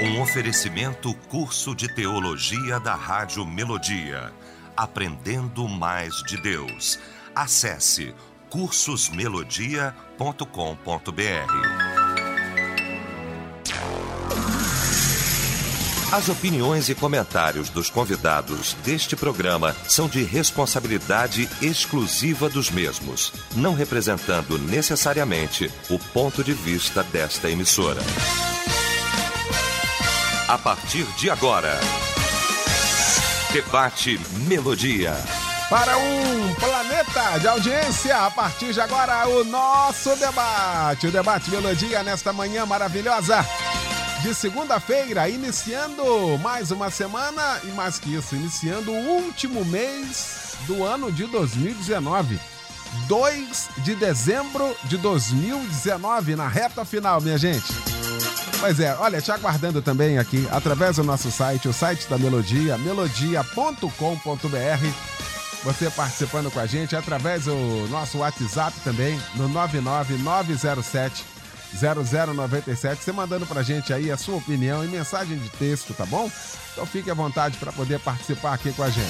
Um oferecimento curso de teologia da Rádio Melodia. Aprendendo mais de Deus. Acesse cursosmelodia.com.br. As opiniões e comentários dos convidados deste programa são de responsabilidade exclusiva dos mesmos, não representando necessariamente o ponto de vista desta emissora. A partir de agora, Debate Melodia. Para um planeta de audiência, a partir de agora, o nosso debate. O debate Melodia nesta manhã maravilhosa de segunda-feira, iniciando mais uma semana e mais que isso, iniciando o último mês do ano de 2019. 2 de dezembro de 2019, na reta final, minha gente. Pois é, olha, te aguardando também aqui através do nosso site, o site da Melodia, melodia.com.br. Você participando com a gente através do nosso WhatsApp também, no 99907 0097, você mandando pra gente aí a sua opinião e mensagem de texto, tá bom? Então fique à vontade para poder participar aqui com a gente.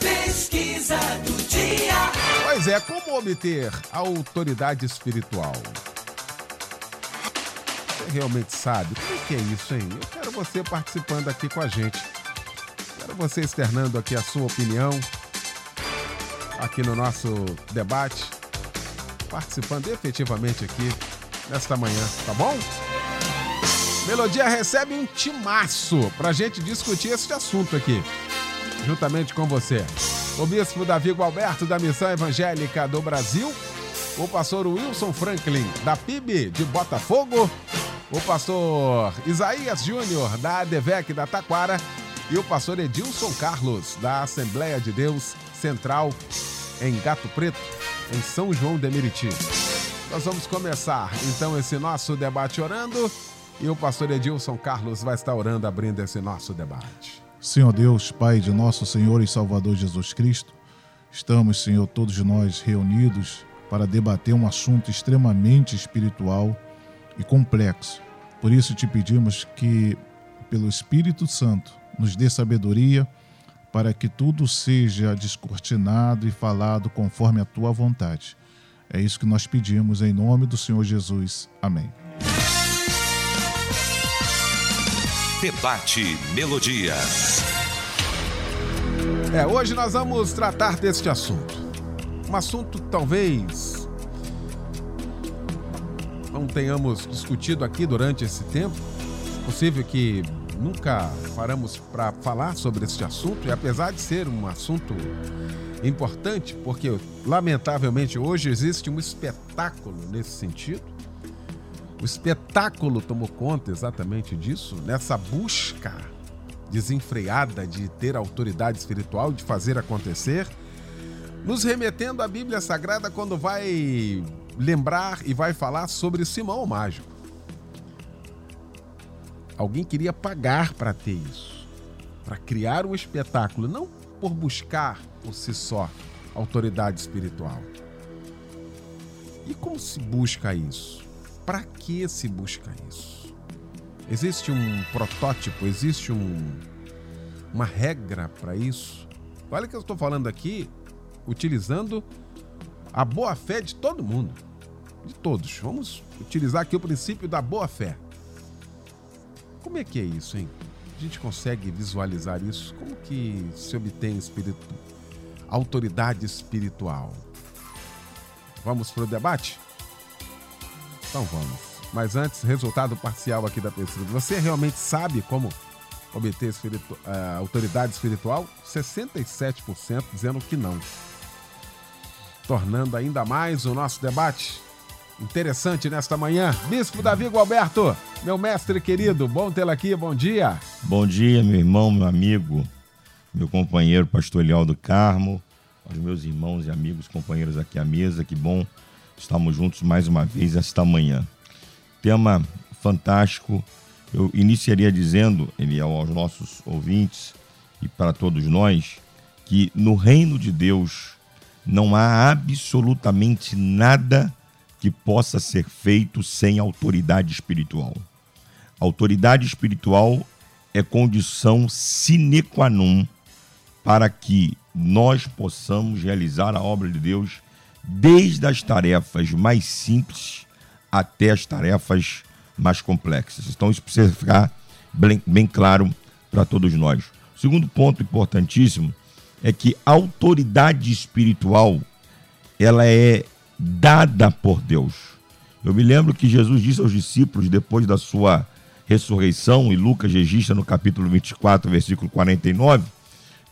Pesquisa do dia. Pois é, como obter autoridade espiritual? Realmente sabe? É que é isso, hein? Eu quero você participando aqui com a gente. Quero você externando aqui a sua opinião aqui no nosso debate, participando efetivamente aqui nesta manhã, tá bom? Melodia recebe um timaço pra gente discutir esse assunto aqui, juntamente com você. O bispo Davi Gualberto, da Missão Evangélica do Brasil, o pastor Wilson Franklin, da PIB de Botafogo, o pastor Isaías Júnior, da ADVEC da Taquara, e o pastor Edilson Carlos, da Assembleia de Deus Central, em Gato Preto, em São João de Meriti. Nós vamos começar então esse nosso debate orando e o pastor Edilson Carlos vai estar orando, abrindo esse nosso debate. Senhor Deus, Pai de nosso Senhor e Salvador Jesus Cristo, estamos, Senhor, todos nós reunidos para debater um assunto extremamente espiritual e complexo. Por isso te pedimos que, pelo Espírito Santo, nos dê sabedoria para que tudo seja descortinado e falado conforme a tua vontade. É isso que nós pedimos em nome do Senhor Jesus. Amém. Debate Melodia. É, hoje nós vamos tratar deste assunto. Um assunto talvez não tenhamos discutido aqui durante esse tempo. Possível que nunca paramos para falar sobre este assunto, e apesar de ser um assunto importante, porque lamentavelmente hoje existe um espetáculo nesse sentido. O espetáculo tomou conta exatamente disso, nessa busca desenfreada de ter autoridade espiritual, de fazer acontecer, nos remetendo à Bíblia Sagrada quando vai lembrar e vai falar sobre Simão Mágico. Alguém queria pagar para ter isso, para criar um espetáculo, não por buscar por si só autoridade espiritual. E como se busca isso? Para que se busca isso? Existe um protótipo, existe um, uma regra para isso? Olha que eu estou falando aqui utilizando a boa fé de todo mundo, de todos. Vamos utilizar aqui o princípio da boa fé. Como é que é isso, hein? A gente consegue visualizar isso? Como que se obtém espírito, autoridade espiritual? Vamos para o debate? Então vamos. Mas antes, resultado parcial aqui da pesquisa. Você realmente sabe como obter espiritu uh, autoridade espiritual? 67% dizendo que não. Tornando ainda mais o nosso debate interessante nesta manhã. Bispo Davi Gualberto, meu mestre querido, bom tê-lo aqui, bom dia. Bom dia, meu irmão, meu amigo, meu companheiro pastor Leal do Carmo, aos meus irmãos e amigos, companheiros aqui à mesa, que bom estamos juntos mais uma vez esta manhã. Tema fantástico. Eu iniciaria dizendo, Eliel, aos nossos ouvintes e para todos nós, que no reino de Deus não há absolutamente nada que possa ser feito sem autoridade espiritual. Autoridade espiritual é condição sine qua non para que nós possamos realizar a obra de Deus desde as tarefas mais simples até as tarefas mais complexas. Então, isso precisa ficar bem, bem claro para todos nós. Segundo ponto importantíssimo é que a autoridade espiritual ela é dada por Deus. Eu me lembro que Jesus disse aos discípulos depois da sua ressurreição, e Lucas registra no capítulo 24, versículo 49,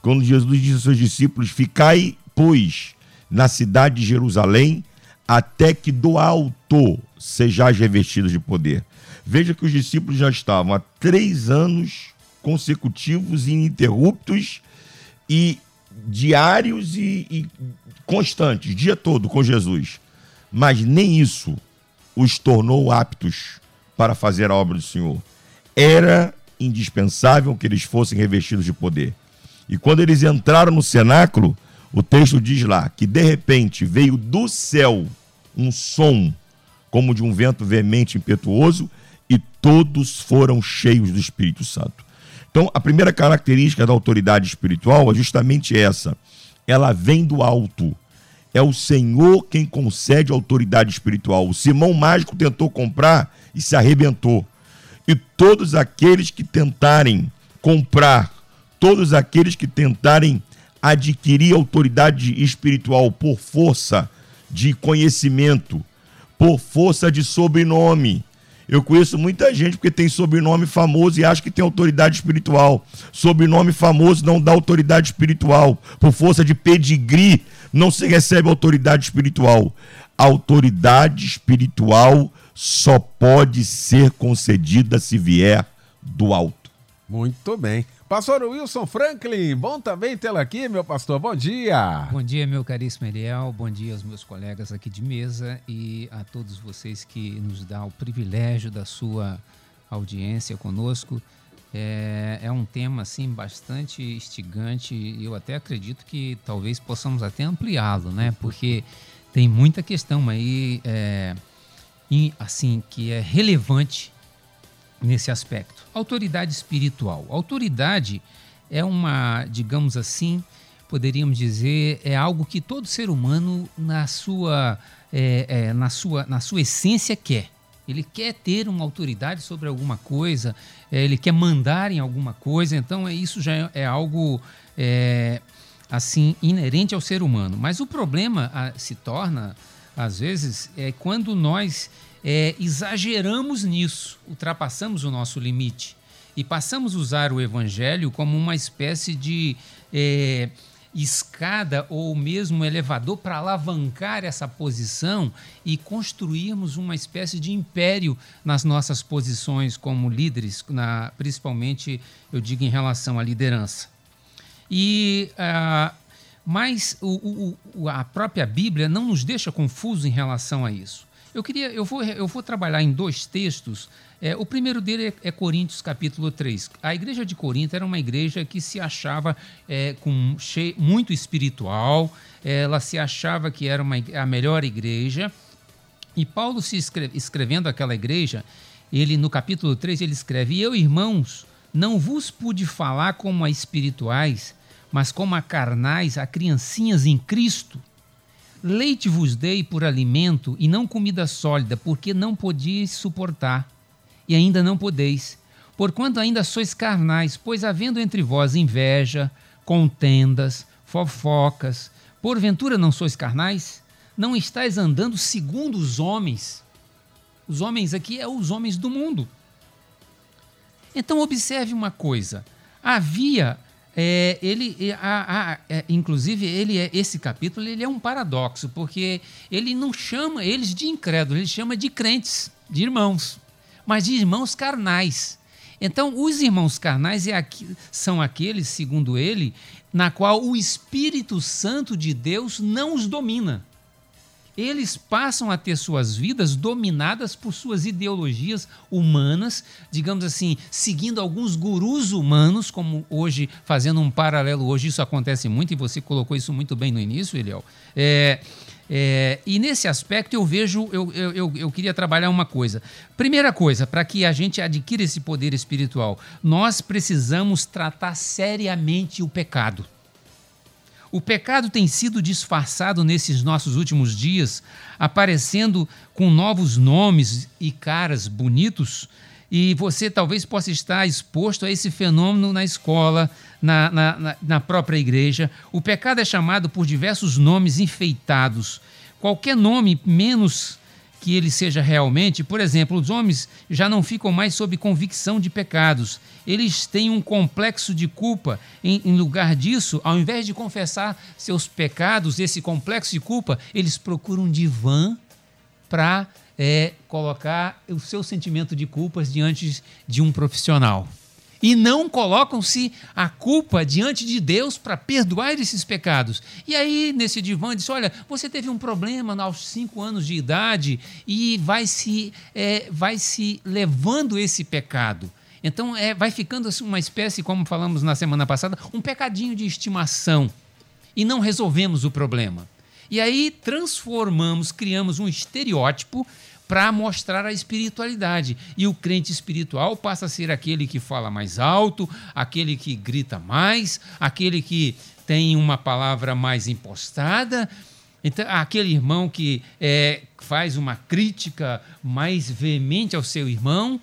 quando Jesus disse aos seus discípulos: Ficai, pois, na cidade de Jerusalém, até que do alto sejais revestidos de poder. Veja que os discípulos já estavam há três anos consecutivos, ininterruptos e diários e, e constantes, dia todo com Jesus. Mas nem isso os tornou aptos para fazer a obra do Senhor. Era indispensável que eles fossem revestidos de poder. E quando eles entraram no cenáculo, o texto diz lá que de repente veio do céu um som como de um vento veemente impetuoso e todos foram cheios do Espírito Santo. Então, a primeira característica da autoridade espiritual é justamente essa. Ela vem do alto. É o Senhor quem concede autoridade espiritual. O Simão Mágico tentou comprar e se arrebentou. E todos aqueles que tentarem comprar, todos aqueles que tentarem adquirir autoridade espiritual por força de conhecimento, por força de sobrenome, eu conheço muita gente porque tem sobrenome famoso e acha que tem autoridade espiritual. Sobrenome famoso não dá autoridade espiritual. Por força de pedigree, não se recebe autoridade espiritual. autoridade espiritual só pode ser concedida se vier do alto. Muito bem. Pastor Wilson Franklin, bom também tê-lo aqui, meu pastor. Bom dia. Bom dia, meu caríssimo Eliel. Bom dia aos meus colegas aqui de mesa e a todos vocês que nos dão o privilégio da sua audiência conosco. É, é um tema assim bastante instigante e eu até acredito que talvez possamos até ampliá-lo, né? Porque tem muita questão aí, é, assim, que é relevante nesse aspecto. Autoridade espiritual. Autoridade é uma, digamos assim, poderíamos dizer, é algo que todo ser humano, na sua, é, é, na sua, na sua essência, quer. Ele quer ter uma autoridade sobre alguma coisa, é, ele quer mandar em alguma coisa, então é, isso já é, é algo é, assim inerente ao ser humano. Mas o problema a, se torna, às vezes, é quando nós é, exageramos nisso, ultrapassamos o nosso limite e passamos a usar o evangelho como uma espécie de é, escada ou mesmo elevador para alavancar essa posição e construirmos uma espécie de império nas nossas posições como líderes, na, principalmente, eu digo, em relação à liderança. E. Uh, mas o, o, a própria Bíblia não nos deixa confusos em relação a isso. Eu queria, eu vou, eu vou trabalhar em dois textos. É, o primeiro dele é, é, Coríntios capítulo 3. A igreja de Corinto era uma igreja que se achava é, com muito espiritual, ela se achava que era uma, a melhor igreja. E Paulo, se escreve, escrevendo aquela igreja, ele no capítulo 3 ele escreve: Eu, irmãos, não vos pude falar como a espirituais, mas como a carnais, a criancinhas em Cristo. Leite vos dei por alimento e não comida sólida, porque não podíeis suportar, e ainda não podeis, porquanto ainda sois carnais, pois havendo entre vós inveja, contendas, fofocas, porventura não sois carnais? Não estáis andando segundo os homens. Os homens aqui é os homens do mundo. Então observe uma coisa: havia é, ele, a, a, é, inclusive, ele é, esse capítulo ele é um paradoxo, porque ele não chama eles de incrédulos, ele chama de crentes, de irmãos, mas de irmãos carnais. Então, os irmãos carnais é aqui, são aqueles, segundo ele, na qual o Espírito Santo de Deus não os domina eles passam a ter suas vidas dominadas por suas ideologias humanas, digamos assim, seguindo alguns gurus humanos, como hoje, fazendo um paralelo, hoje isso acontece muito, e você colocou isso muito bem no início, Eliel. É, É, e nesse aspecto eu vejo, eu, eu, eu, eu queria trabalhar uma coisa. Primeira coisa, para que a gente adquira esse poder espiritual, nós precisamos tratar seriamente o pecado. O pecado tem sido disfarçado nesses nossos últimos dias, aparecendo com novos nomes e caras bonitos, e você talvez possa estar exposto a esse fenômeno na escola, na, na, na, própria igreja. O pecado é chamado por diversos nomes enfeitados. Qualquer nome menos que ele seja realmente, por exemplo, os homens já não ficam mais sob convicção de pecados. Eles têm um complexo de culpa. Em, em, lugar disso, ao invés de confessar seus pecados, esse complexo de culpa, eles procuram um divã para é, colocar o seu sentimento de culpas diante de um profissional e não colocam-se a culpa diante de Deus para perdoar esses pecados. E aí, nesse divã, diz: Olha, você teve um problema aos cinco anos de idade e vai se, é, vai se levando esse pecado. Então, é, vai ficando assim, uma espécie, como falamos na semana passada, um pecadinho de estimação. E não resolvemos o problema. E aí transformamos, criamos um estereótipo para mostrar a espiritualidade. E o crente espiritual passa a ser aquele que fala mais alto, aquele que grita mais, aquele que tem uma palavra mais impostada. Então, aquele irmão que é, faz uma crítica mais veemente ao seu irmão,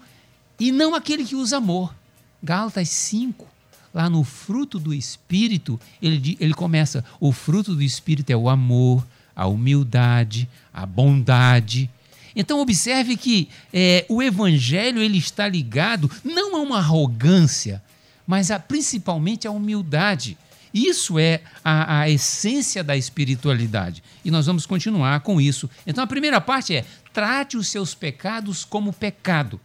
e não aquele que usa amor. Gálatas 5, lá no fruto do Espírito, ele, ele começa: o fruto do Espírito é o amor, a humildade, a bondade, então observe que é, o evangelho ele está ligado não a uma arrogância, mas a, principalmente à humildade. Isso é a, a, essência da espiritualidade. E nós vamos continuar com isso. Então a primeira parte é: trate os seus pecados como pecado.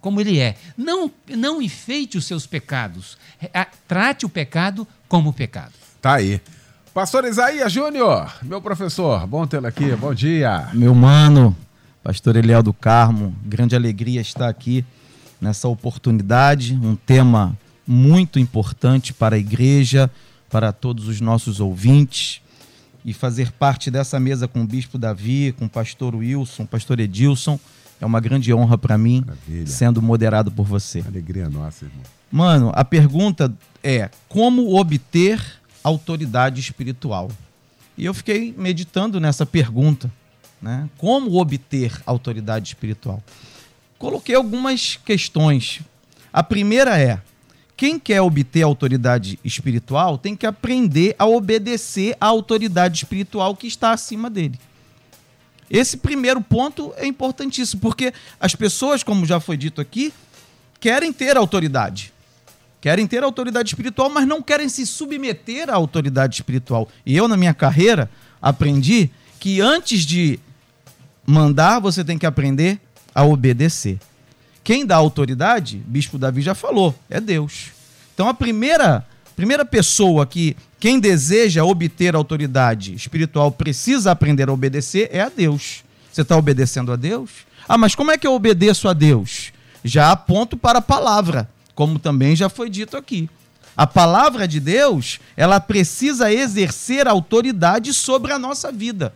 Como ele é. Não, não enfeite os seus pecados. É, trate o pecado como pecado. Tá aí. Pastor Isaías Júnior, meu professor, bom tê-lo aqui, bom dia. Meu mano, pastor Eliel do Carmo. Grande alegria estar aqui nessa oportunidade, um tema muito importante para a igreja, para todos os nossos ouvintes e fazer parte dessa mesa com o bispo Davi, com o pastor Wilson, pastor Edilson, é uma grande honra para mim, Maravilha. sendo moderado por você. Alegria nossa, irmão. Mano, a pergunta é: como obter autoridade espiritual? E eu fiquei meditando nessa pergunta. Né? Como obter autoridade espiritual? Coloquei algumas questões. A primeira é: quem quer obter autoridade espiritual tem que aprender a obedecer à autoridade espiritual que está acima dele. Esse primeiro ponto é importantíssimo, porque as pessoas, como já foi dito aqui, querem ter autoridade. Querem ter autoridade espiritual, mas não querem se submeter à autoridade espiritual. E eu, na minha carreira, aprendi que antes de mandar, você tem que aprender a obedecer. Quem dá autoridade, Bispo Davi já falou, é Deus. Então a primeira, primeira pessoa que quem deseja obter autoridade espiritual precisa aprender a obedecer é a Deus. Você está obedecendo a Deus? Ah, mas como é que eu obedeço a Deus? Já aponto para a palavra, como também já foi dito aqui. A palavra de Deus, ela precisa exercer autoridade sobre a nossa vida.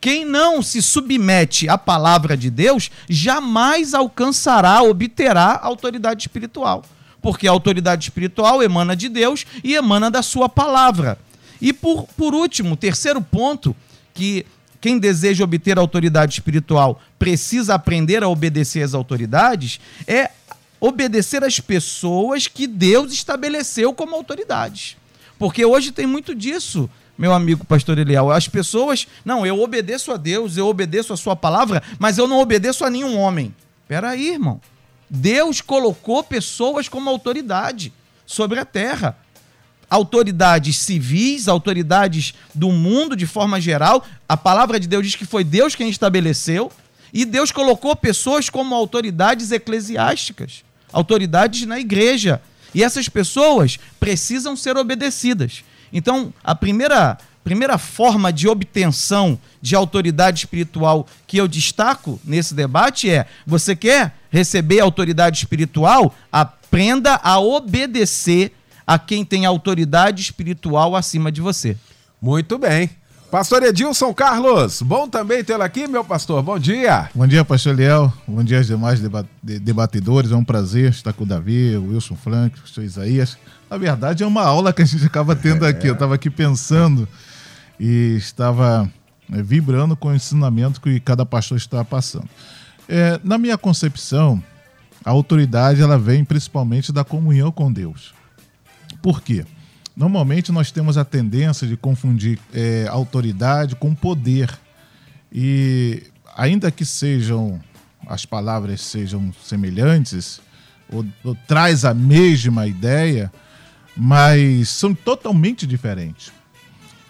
Quem não se submete à palavra de Deus jamais alcançará, obterá autoridade espiritual. Porque a autoridade espiritual emana de Deus e emana da sua palavra. E por, por último, terceiro ponto, que quem deseja obter autoridade espiritual precisa aprender a obedecer às autoridades, é obedecer às pessoas que Deus estabeleceu como autoridades. Porque hoje tem muito disso meu amigo pastor Eliel. As pessoas, não, eu obedeço a Deus, eu obedeço a sua palavra, mas eu não obedeço a nenhum homem. Peraí, irmão. Deus colocou pessoas como autoridade sobre a terra. Autoridades civis, autoridades do mundo de forma geral. A palavra de Deus diz que foi Deus quem estabeleceu. E Deus colocou pessoas como autoridades eclesiásticas, autoridades na igreja. E essas pessoas precisam ser obedecidas. Então, a primeira, primeira forma de obtenção de autoridade espiritual que eu destaco nesse debate é: você quer receber autoridade espiritual? Aprenda a obedecer a quem tem autoridade espiritual acima de você. Muito bem. Pastor Edilson Carlos, bom também tê-lo aqui, meu pastor. Bom dia. Bom dia, pastor Eliel. Bom dia aos demais deba- de- debatedores. É um prazer estar com o Davi, o Wilson Frank, o pastor Isaías. Na verdade, é uma aula que a gente acaba tendo aqui. Eu estava aqui pensando e estava é, vibrando com o ensinamento que cada pastor está passando. É, na minha concepção, a autoridade ela vem principalmente da comunhão com Deus. Por quê? Normalmente nós temos a tendência de confundir é, autoridade com poder. E ainda que sejam as palavras sejam semelhantes, ou, ou traz a mesma ideia, mas são totalmente diferentes.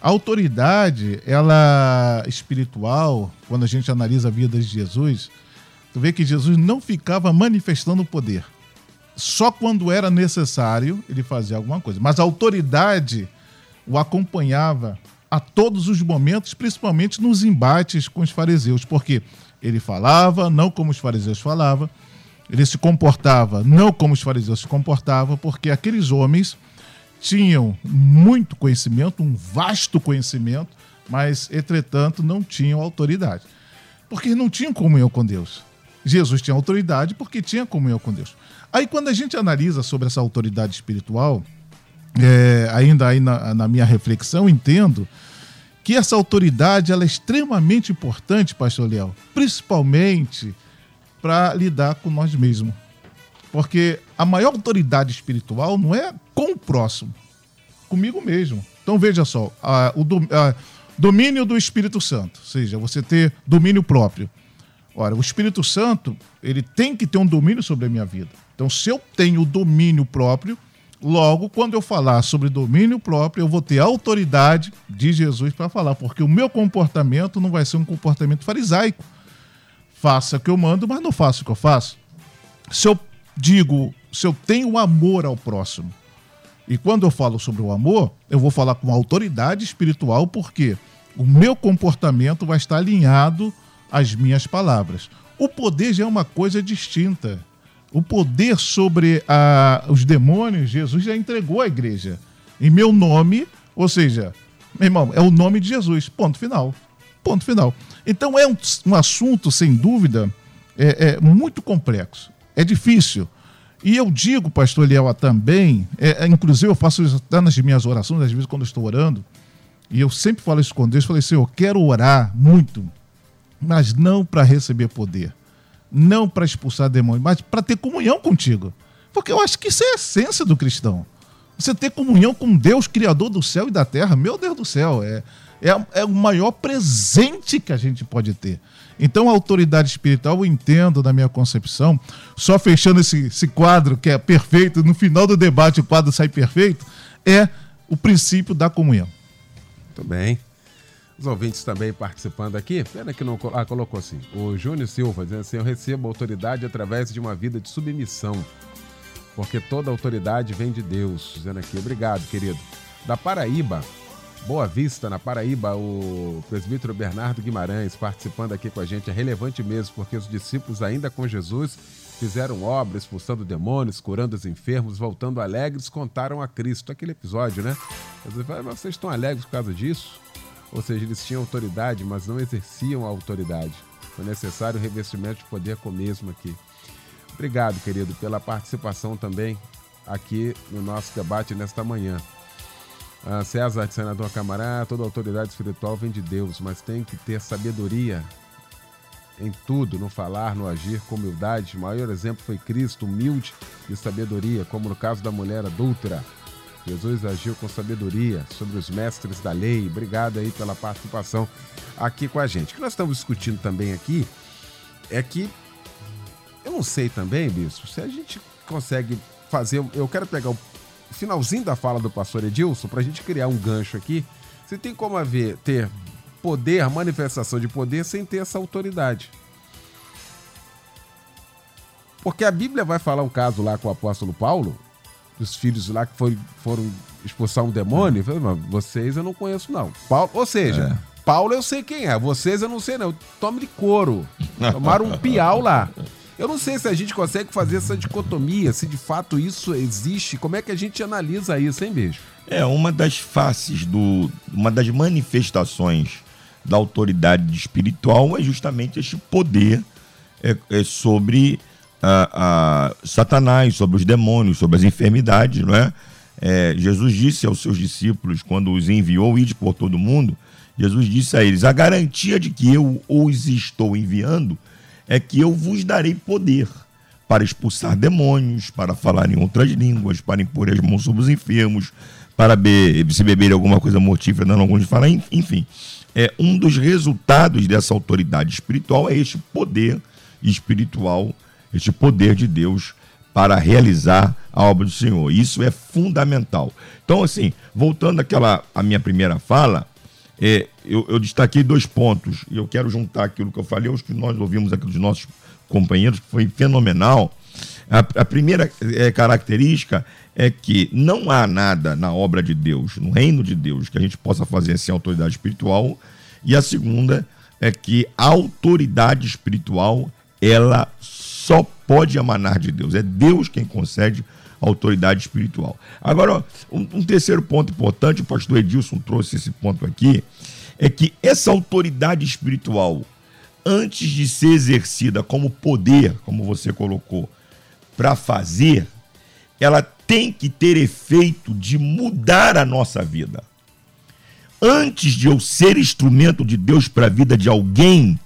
A autoridade, ela espiritual, quando a gente analisa a vida de Jesus, tu vê que Jesus não ficava manifestando poder. Só quando era necessário ele fazia alguma coisa. Mas a autoridade o acompanhava a todos os momentos, principalmente nos embates com os fariseus, porque ele falava não como os fariseus falavam, ele se comportava não como os fariseus se comportavam, porque aqueles homens tinham muito conhecimento, um vasto conhecimento, mas, entretanto, não tinham autoridade. Porque não tinham comunhão com Deus. Jesus tinha autoridade porque tinha comunhão com Deus. Aí, quando a gente analisa sobre essa autoridade espiritual, é, ainda aí na, na minha reflexão, entendo que essa autoridade ela é extremamente importante, pastor Leal, principalmente para lidar com nós mesmos. Porque a maior autoridade espiritual não é com o próximo, comigo mesmo. Então veja só, a- o dom- a- domínio do Espírito Santo, ou seja, você ter domínio próprio. Ora, o Espírito Santo, ele tem que ter um domínio sobre a minha vida. Então, se eu tenho domínio próprio, logo, quando eu falar sobre domínio próprio, eu vou ter autoridade de Jesus para falar, porque o meu comportamento não vai ser um comportamento farisaico. Faça o que eu mando, mas não faça o que eu faço. Se eu digo, se eu tenho amor ao próximo, e quando eu falo sobre o amor, eu vou falar com autoridade espiritual, porque o meu comportamento vai estar alinhado às minhas palavras. O poder já é uma coisa distinta. O poder sobre a- os demônios, Jesus já entregou à igreja. Em meu nome, ou seja, meu irmão, é o nome de Jesus. Ponto final. Ponto final. Então é um, um assunto, sem dúvida, é, é muito complexo. É difícil. E eu digo, pastor Eliel, também, é, é, inclusive eu faço isso até nas minhas orações, às vezes quando estou orando, e eu sempre falo isso com Deus, falei assim, eu quero orar muito, mas não para receber poder, não para expulsar demônios, mas para ter comunhão contigo. Porque eu acho que isso é a essência do cristão. Você ter comunhão com Deus, Criador do céu e da terra, meu Deus do céu, é, é, é o maior presente que a gente pode ter. Então, a autoridade espiritual, eu entendo na minha concepção, só fechando esse, esse quadro que é perfeito, no final do debate o quadro sai perfeito, é o princípio da comunhão. Muito bem. Os ouvintes também participando aqui. Pena que não ah, colocou assim. O Júnior Silva dizendo assim: Eu recebo autoridade através de uma vida de submissão. Porque toda autoridade vem de Deus. Dizendo aqui, obrigado, querido. Da Paraíba, Boa Vista, na Paraíba, o presbítero Bernardo Guimarães participando aqui com a gente. É relevante mesmo, porque os discípulos, ainda com Jesus, fizeram obras, expulsando demônios, curando os enfermos, voltando alegres, contaram a Cristo. Aquele episódio, né? Você fala, "Mas Vocês estão alegres por causa disso? Ou seja, eles tinham autoridade, mas não exerciam a autoridade. Foi necessário o revestimento de poder com o mesmo aqui. Obrigado, querido, pela participação também aqui no nosso debate nesta manhã. Ah, César, senador Camará, toda autoridade espiritual vem de Deus, mas tem que ter sabedoria em tudo, no falar, no agir, com humildade. O maior exemplo foi Cristo, humilde e sabedoria, como no caso da mulher adúltera. Jesus agiu com sabedoria sobre os mestres da lei. Obrigado aí pela participação aqui com a gente. O que nós estamos discutindo também aqui é que eu não sei também, Bispo, se a gente consegue fazer. Eu quero pegar o finalzinho da fala do pastor Edilson para a gente criar um gancho aqui. Você tem como haver, ter poder, manifestação de poder sem ter essa autoridade. Porque a Bíblia vai falar um caso lá com o apóstolo Paulo, dos filhos lá que foi, foram expulsar um demônio. Falei, "Mas vocês eu não conheço, não. Paulo, ou seja, Paulo eu sei quem é, vocês eu não sei, não. Tome de couro. Tomaram um piau lá. Eu não sei se a gente consegue fazer essa dicotomia, se de fato isso existe. Como é que a gente analisa isso, hein, bicho? É, uma das faces do. uma das manifestações da autoridade espiritual é justamente este poder é, é sobre a, a, Satanás, sobre os demônios, sobre as enfermidades, não é? é? Jesus disse aos seus discípulos, quando os enviou, ide por todo mundo, Jesus disse a eles: a garantia de que eu os estou enviando é que eu vos darei poder para expulsar demônios, para falar em outras línguas, para impor as mãos sobre os enfermos, para be se beber alguma coisa mortífera, não alguns falar, enfim. É, um dos resultados dessa autoridade espiritual é este poder espiritual, este poder de Deus para realizar a obra do Senhor. Isso é fundamental. Então, assim, voltando àquela à minha primeira fala, é, eu, eu, destaquei dois pontos e eu quero juntar aquilo que eu falei, os que nós ouvimos aqui dos nossos companheiros, que foi fenomenal. A, a primeira é, característica é que não há nada na obra de Deus, no reino de Deus, que a gente possa fazer sem autoridade espiritual. E a segunda é que a autoridade espiritual, ela só pode emanar de Deus. É Deus quem concede autoridade espiritual. Agora, um, um terceiro ponto importante, o pastor Edilson trouxe esse ponto aqui, é que essa autoridade espiritual, antes de ser exercida como poder, como você colocou, para fazer, ela tem que ter efeito de mudar a nossa vida. Antes de eu ser instrumento de Deus para a vida de alguém,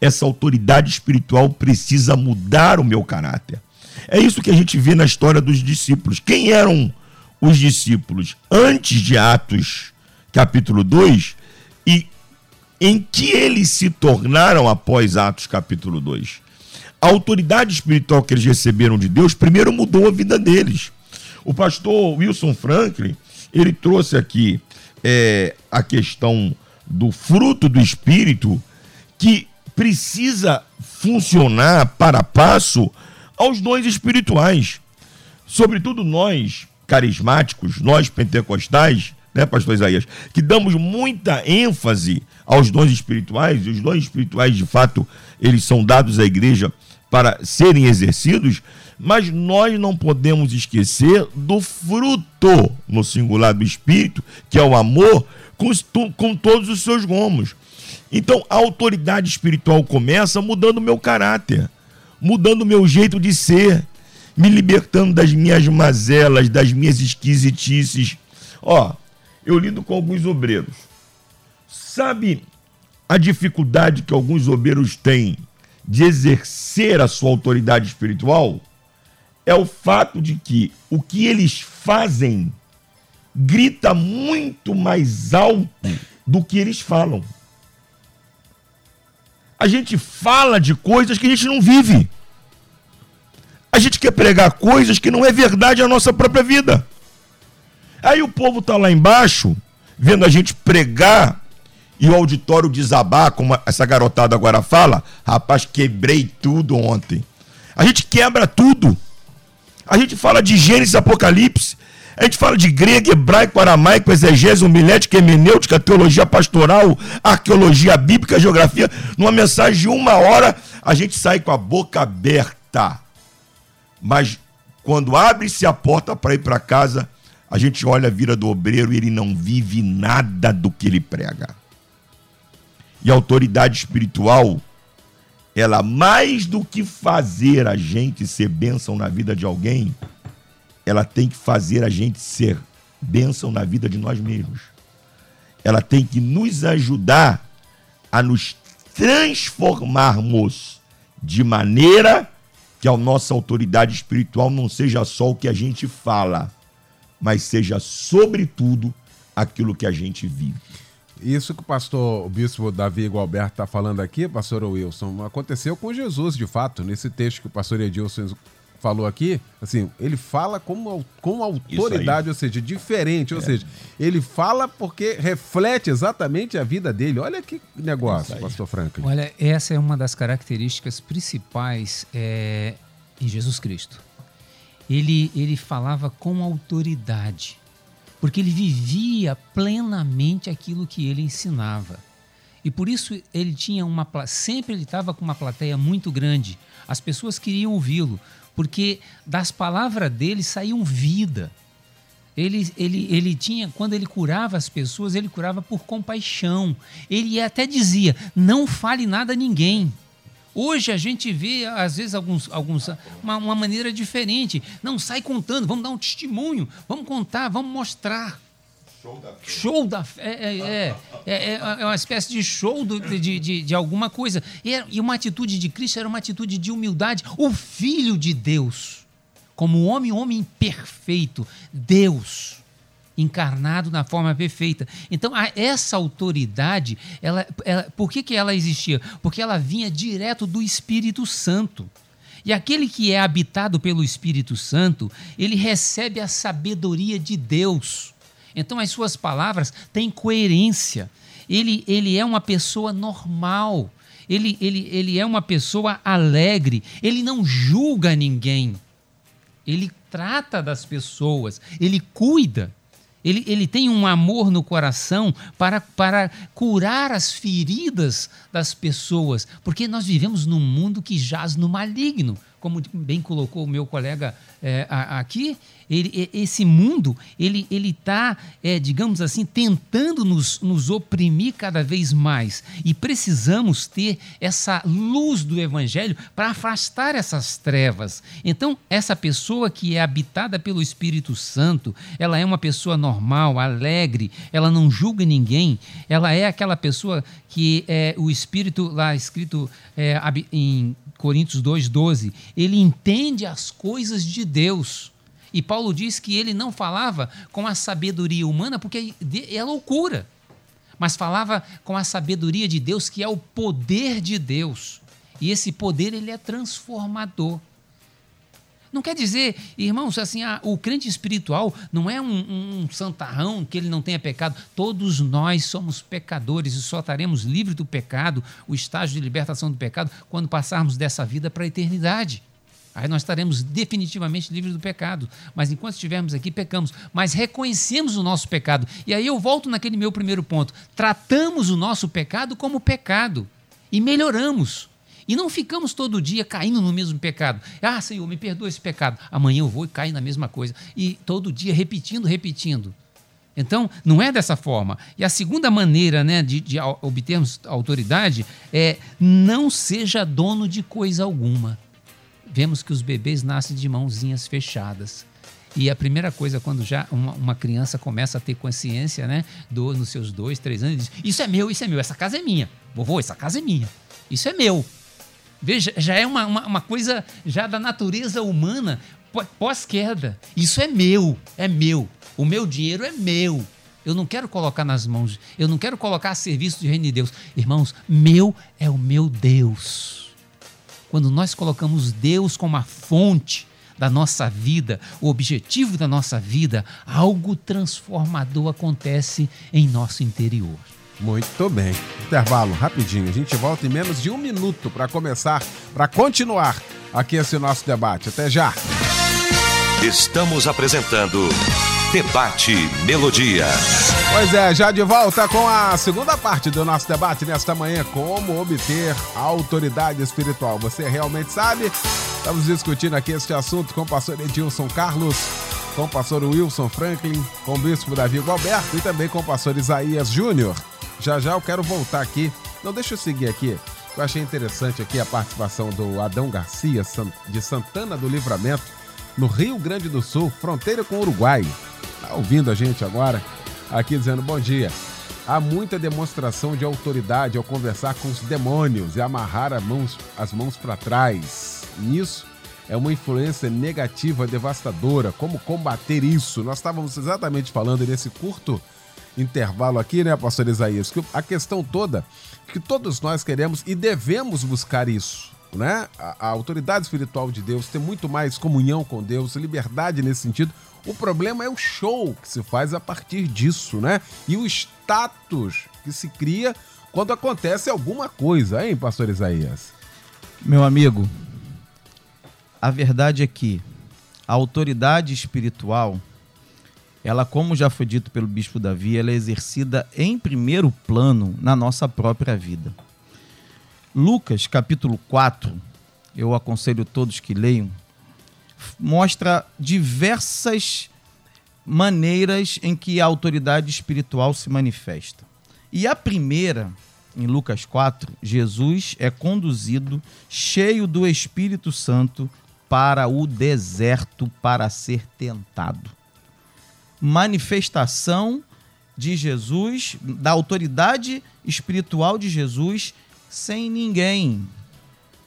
essa autoridade espiritual precisa mudar o meu caráter. É isso que a gente vê na história dos discípulos. Quem eram os discípulos antes de Atos, capítulo 2, e em que eles se tornaram após Atos, capítulo 2? A autoridade espiritual que eles receberam de Deus primeiro mudou a vida deles. O pastor Wilson Franklin, ele trouxe aqui é, a questão do fruto do Espírito que precisa funcionar para passo aos dons espirituais. Sobretudo nós, carismáticos, nós pentecostais, né, pastor Isaías, que damos muita ênfase aos dons espirituais, e os dons espirituais, de fato, eles são dados à igreja para serem exercidos, mas nós não podemos esquecer do fruto, no singular do Espírito, que é o amor, com, com todos os seus gomos. Então, a autoridade espiritual começa mudando o meu caráter mudando o meu jeito de ser, me libertando das minhas mazelas, das minhas esquisitices. Ó, eu lido com alguns obreiros. Sabe a dificuldade que alguns obreiros têm de exercer a sua autoridade espiritual? É o fato de que o que eles fazem grita muito mais alto do que eles falam. A gente fala de coisas que a gente não vive. A gente quer pregar coisas que não é verdade na nossa própria vida. Aí o povo tá lá embaixo, vendo a gente pregar e o auditório desabar, como essa garotada agora fala. Rapaz, quebrei tudo ontem. A gente quebra tudo. A gente fala de Gênesis Apocalipse. A gente fala de grego, hebraico, aramaico, exegese, homilética, hermenêutica, teologia pastoral, arqueologia bíblica, geografia. Numa mensagem de uma hora, a gente sai com a boca aberta. Mas quando abre-se a porta para ir para casa, a gente olha a vida do obreiro e ele não vive nada do que ele prega. E a autoridade espiritual, ela mais do que fazer a gente ser bênção na vida de alguém, ela tem que fazer a gente ser bênção na vida de nós mesmos. Ela tem que nos ajudar a nos transformarmos de maneira que a nossa autoridade espiritual não seja só o que a gente fala, mas seja, sobretudo, aquilo que a gente vive. Isso que o pastor, o bispo Davi Gualberto está falando aqui, pastor Wilson, aconteceu com Jesus, de fato, nesse texto que o pastor Edilson falou aqui, assim, ele fala com, com autoridade, ou seja, diferente, ou é. seja, ele fala porque reflete exatamente a vida dele. Olha que negócio, pastor Franklin. Olha, essa é uma das características principais é, em Jesus Cristo. Ele, ele falava com autoridade, porque ele vivia plenamente aquilo que ele ensinava. E por isso ele tinha uma sempre ele estava com uma plateia muito grande. As pessoas queriam ouvi-lo, porque das palavras dele saíam vida. Ele, ele, ele tinha, quando ele curava as pessoas, ele curava por compaixão. Ele até dizia: não fale nada a ninguém. Hoje a gente vê, às vezes, alguns, alguns uma, uma maneira diferente. Não sai contando, vamos dar um testemunho, vamos contar, vamos mostrar. Show da fé. É, é, é, é, uma espécie de show de, de, de, alguma coisa. E, e uma atitude de Cristo era uma atitude de humildade. O Filho de Deus, como homem, homem perfeito, Deus encarnado na forma perfeita. Então, essa autoridade, ela, ela, por que, que ela existia? Porque ela vinha direto do Espírito Santo. E aquele que é habitado pelo Espírito Santo, ele recebe a sabedoria de Deus. Então, as suas palavras têm coerência. Ele, ele é uma pessoa normal. Ele, ele, ele é uma pessoa alegre. Ele não julga ninguém. Ele trata das pessoas. Ele cuida. Ele, ele tem um amor no coração para, para curar as feridas das pessoas, porque nós vivemos num mundo que jaz no maligno como bem colocou o meu colega é, aqui, ele, esse mundo ele está, é, digamos assim, tentando nos, nos oprimir cada vez mais. E precisamos ter essa luz do Evangelho para afastar essas trevas. Então, essa pessoa que é habitada pelo Espírito Santo, ela é uma pessoa normal, alegre, ela não julga ninguém, ela é aquela pessoa que é, o Espírito, lá escrito é, em Coríntios 2,12, ele entende as coisas de Deus. E Paulo diz que ele não falava com a sabedoria humana, porque é loucura, mas falava com a sabedoria de Deus, que é o poder de Deus. E esse poder ele é transformador. Não quer dizer, irmãos, assim, ah, o crente espiritual não é um, um, santarrão que ele não tenha pecado. Todos nós somos pecadores e só estaremos livres do pecado, o estágio de libertação do pecado, quando passarmos dessa vida para a eternidade. Aí nós estaremos definitivamente livres do pecado. Mas enquanto estivermos aqui, pecamos. Mas reconhecemos o nosso pecado. E aí eu volto naquele meu primeiro ponto. Tratamos o nosso pecado como pecado e melhoramos. E não ficamos todo dia caindo no mesmo pecado. Ah, Senhor, me perdoa esse pecado. Amanhã eu vou e caio na mesma coisa. E todo dia repetindo, repetindo. Então, não é dessa forma. E a segunda maneira né, de, de obtermos autoridade é não seja dono de coisa alguma. Vemos que os bebês nascem de mãozinhas fechadas. E a primeira coisa, quando já uma, uma, criança começa a ter consciência, né, do, nos seus dois, três anos, diz: Isso é meu, isso é meu, essa casa é minha. Vovô, essa casa é minha. Isso é meu. Veja, já é uma, uma, uma coisa já da natureza humana pós-queda. Isso é meu, é meu. O meu dinheiro é meu. Eu não quero colocar nas mãos, eu não quero colocar a serviço do reino de Deus. Irmãos, meu é o meu Deus. Quando nós colocamos Deus como a fonte da nossa vida, o objetivo da nossa vida, algo transformador acontece em nosso interior. Muito bem. Intervalo rapidinho. A gente volta em menos de um minuto para começar, para continuar aqui esse nosso debate. Até já. Estamos apresentando Debate Melodia. Pois é, já de volta com a segunda parte do nosso debate nesta manhã: como obter autoridade espiritual. Você realmente sabe? Estamos discutindo aqui este assunto com o pastor Edilson Carlos, com o pastor Wilson Franklin, com o bispo Davi Gualberto e também com o pastor Isaías Júnior. Já já eu quero voltar aqui. Não, deixa eu seguir aqui. Eu achei interessante aqui a participação do Adão Garcia, de Santana do Livramento, no Rio Grande do Sul, fronteira com o Uruguai. Tá ouvindo a gente agora? Aqui dizendo bom dia. Há muita demonstração de autoridade ao conversar com os demônios e amarrar as mãos, as mãos para trás. Nisso é uma influência negativa devastadora. Como combater isso? Nós estávamos exatamente falando nesse curto intervalo aqui, né, pastor Isaías? Que a questão toda é que todos nós queremos e devemos buscar isso. Né? A, a autoridade espiritual de Deus, ter muito mais comunhão com Deus, liberdade nesse sentido. O problema é o show que se faz a partir disso, né? E o status que se cria quando acontece alguma coisa, hein, pastor Isaías? Meu amigo, a verdade é que a autoridade espiritual ela, como já foi dito pelo bispo Davi, ela é exercida em primeiro plano na nossa própria vida. Lucas, capítulo 4, eu aconselho todos que leiam, mostra diversas maneiras em que a autoridade espiritual se manifesta. E a primeira, em Lucas 4, Jesus é conduzido cheio do Espírito Santo para o deserto para ser tentado. Manifestação de Jesus, da autoridade espiritual de Jesus, sem ninguém.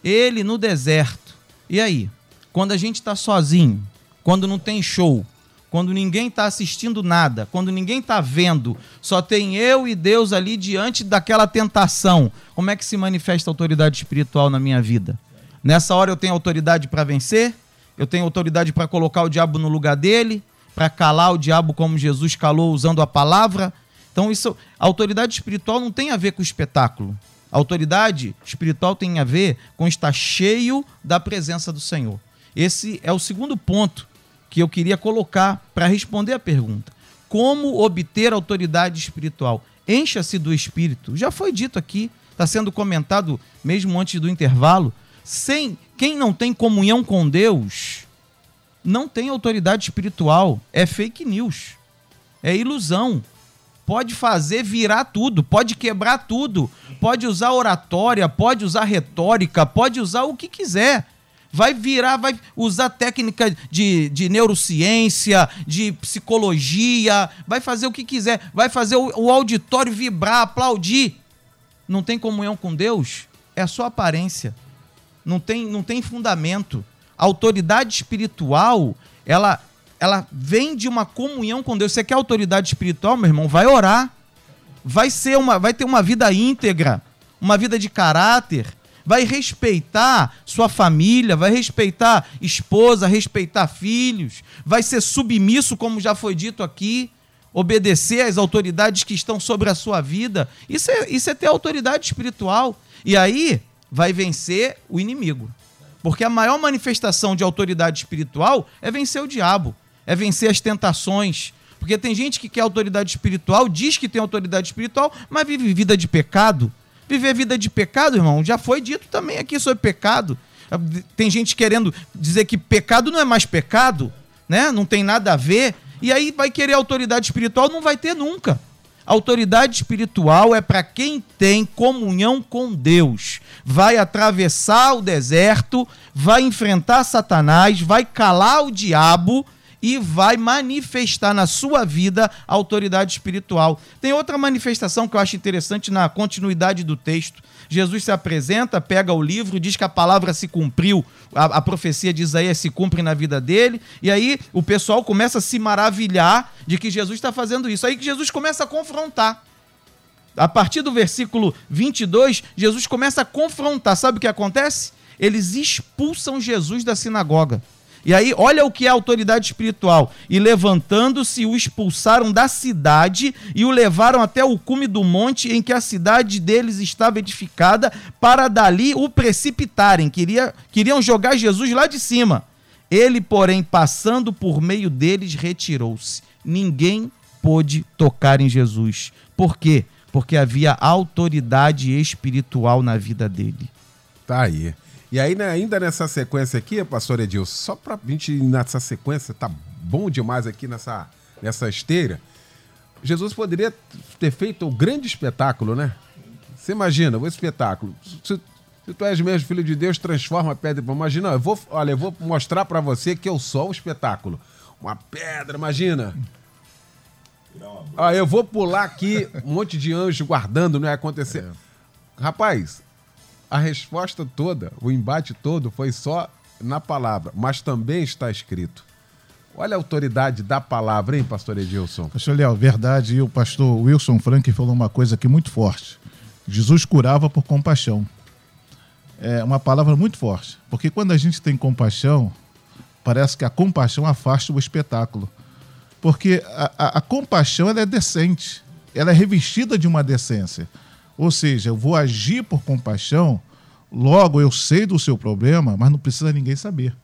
Ele no deserto. E aí? Quando a gente está sozinho, quando não tem show, quando ninguém está assistindo nada, quando ninguém está vendo, só tem eu e Deus ali diante daquela tentação, como é que se manifesta a autoridade espiritual na minha vida? Nessa hora eu tenho autoridade para vencer, eu tenho autoridade para colocar o diabo no lugar dele, para calar o diabo como Jesus calou usando a palavra. Então isso, a autoridade espiritual não tem a ver com espetáculo. A autoridade espiritual tem a ver com estar cheio da presença do Senhor. Esse é o segundo ponto que eu queria colocar para responder a pergunta. Como obter autoridade espiritual? Encha-se do Espírito. Já foi dito aqui, está sendo comentado mesmo antes do intervalo. Sem quem não tem comunhão com Deus, não tem autoridade espiritual. É fake news. É ilusão. Pode fazer virar tudo, pode quebrar tudo, pode usar oratória, pode usar retórica, pode usar o que quiser vai virar, vai usar técnica de, de neurociência, de psicologia, vai fazer o que quiser, vai fazer o, o auditório vibrar, aplaudir. Não tem comunhão com Deus? É só aparência. Não tem, não tem fundamento. A autoridade espiritual, ela, ela vem de uma comunhão com Deus. Você quer autoridade espiritual, meu irmão? Vai orar. Vai ser uma, vai ter uma vida íntegra, uma vida de caráter vai respeitar sua família, vai respeitar esposa, respeitar filhos, vai ser submisso, como já foi dito aqui, obedecer às autoridades que estão sobre a sua vida. Isso é, isso é ter autoridade espiritual. E aí vai vencer o inimigo. Porque a maior manifestação de autoridade espiritual é vencer o diabo, é vencer as tentações. Porque tem gente que quer autoridade espiritual, diz que tem autoridade espiritual, mas vive vida de pecado Viver vida de pecado, irmão, já foi dito também aqui sobre pecado. Tem gente querendo dizer que pecado não é mais pecado, né? Não tem nada a ver. E aí vai querer autoridade espiritual, não vai ter nunca. Autoridade espiritual é para quem tem comunhão com Deus. Vai atravessar o deserto, vai enfrentar Satanás, vai calar o diabo e vai manifestar na sua vida a autoridade espiritual. Tem outra manifestação que eu acho interessante na continuidade do texto. Jesus se apresenta, pega o livro, diz que a palavra se cumpriu, a, a profecia de Isaías se cumpre na vida dele, e aí o pessoal começa a se maravilhar de que Jesus está fazendo isso. Aí que Jesus começa a confrontar. A partir do versículo 22, Jesus começa a confrontar. Sabe o que acontece? Eles expulsam Jesus da sinagoga. E aí, olha o que é autoridade espiritual. E levantando-se, o expulsaram da cidade e o levaram até o cume do monte em que a cidade deles estava edificada, para dali o precipitarem. Queria, queriam jogar Jesus lá de cima. Ele, porém, passando por meio deles, retirou-se. Ninguém pôde tocar em Jesus. Por quê? Porque havia autoridade espiritual na vida dele. Tá aí. E aí, né, ainda nessa sequência aqui, pastor Edilson, só para a gente ir nessa sequência, tá bom demais aqui nessa, nessa esteira. Jesus poderia ter feito um grande espetáculo, né? Você imagina, o espetáculo. Se, se, tu és mesmo filho de Deus, transforma a pedra. Imagina, eu vou, olha, eu vou mostrar para você que eu sou o espetáculo. Uma pedra, imagina. Ah, eu vou pular aqui, um monte de anjo guardando, não ia acontecer. É. Rapaz, a resposta toda, o embate todo foi só na palavra, mas também está escrito. Olha a autoridade da palavra, hein, pastor Edilson? Pastor Léo, verdade. E o pastor Wilson Frank falou uma coisa aqui muito forte. Jesus curava por compaixão. É uma palavra muito forte. Porque quando a gente tem compaixão, parece que a compaixão afasta o espetáculo. Porque a, a, a compaixão ela é decente. Ela é revestida de uma decência. Ou seja, eu vou agir por compaixão, logo eu sei do seu problema, mas não precisa ninguém saber.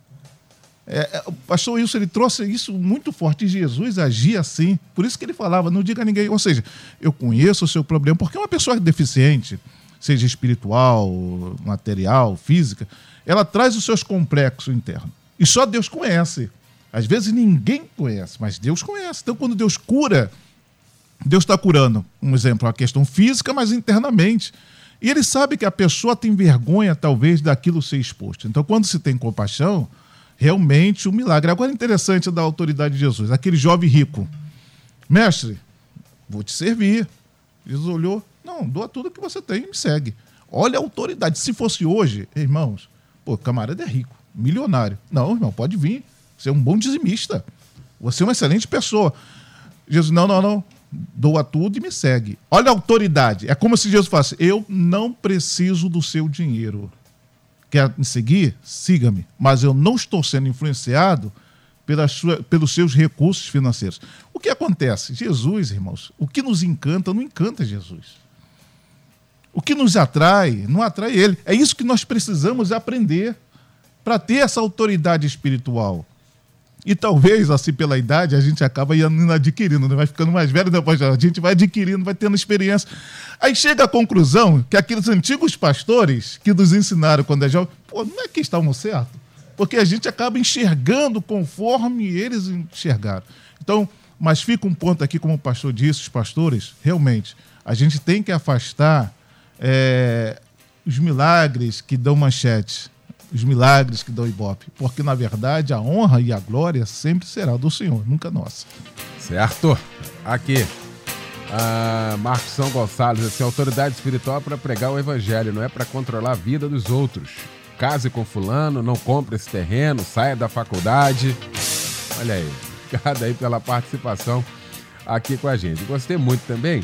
É, é, o pastor Wilson ele trouxe isso muito forte. Jesus agia assim. Por isso que ele falava, não diga a ninguém. Ou seja, eu conheço o seu problema, porque uma pessoa deficiente, seja espiritual, material, física, ela traz os seus complexos internos. E só Deus conhece. Às vezes ninguém conhece, mas Deus conhece. Então, quando Deus cura, Deus está curando, um exemplo, a questão física, mas internamente. E ele sabe que a pessoa tem vergonha, talvez, daquilo ser exposto. Então, quando se tem compaixão, realmente o um milagre. Agora, interessante da autoridade de Jesus, aquele jovem rico. Mestre, vou te servir. Jesus olhou, não, doa tudo que você tem e me segue. Olha a autoridade. Se fosse hoje, irmãos, pô, camarada é rico, milionário. Não, irmão, pode vir. Você é um bom dizimista. Você é uma excelente pessoa. Jesus, não, não, não. Doa tudo e me segue. Olha a autoridade. É como se Jesus falasse: Eu não preciso do seu dinheiro. Quer me seguir? Siga-me. Mas eu não estou sendo influenciado sua, pelos seus recursos financeiros. O que acontece? Jesus, irmãos, o que nos encanta não encanta Jesus. O que nos atrai não atrai ele. É isso que nós precisamos aprender para ter essa autoridade espiritual. E talvez, assim, pela idade, a gente acaba indo adquirindo, né? vai ficando mais velho, depois a gente vai adquirindo, vai tendo experiência. Aí chega a conclusão que aqueles antigos pastores que nos ensinaram quando é jovem, pô, não é que estavam certo. Porque a gente acaba enxergando conforme eles enxergaram. Então, mas fica um ponto aqui, como o pastor disse, os pastores, realmente, a gente tem que afastar é, os milagres que dão manchete os milagres que dão Ibope, porque na verdade a honra e a glória sempre será do Senhor, nunca nossa. Certo. Aqui, uh, Marcos São Gonçalves, assim, autoridade espiritual é para pregar o evangelho, não é para controlar a vida dos outros. Case com fulano, não compre esse terreno, saia da faculdade. Olha aí, obrigado aí pela participação aqui com a gente. Gostei muito também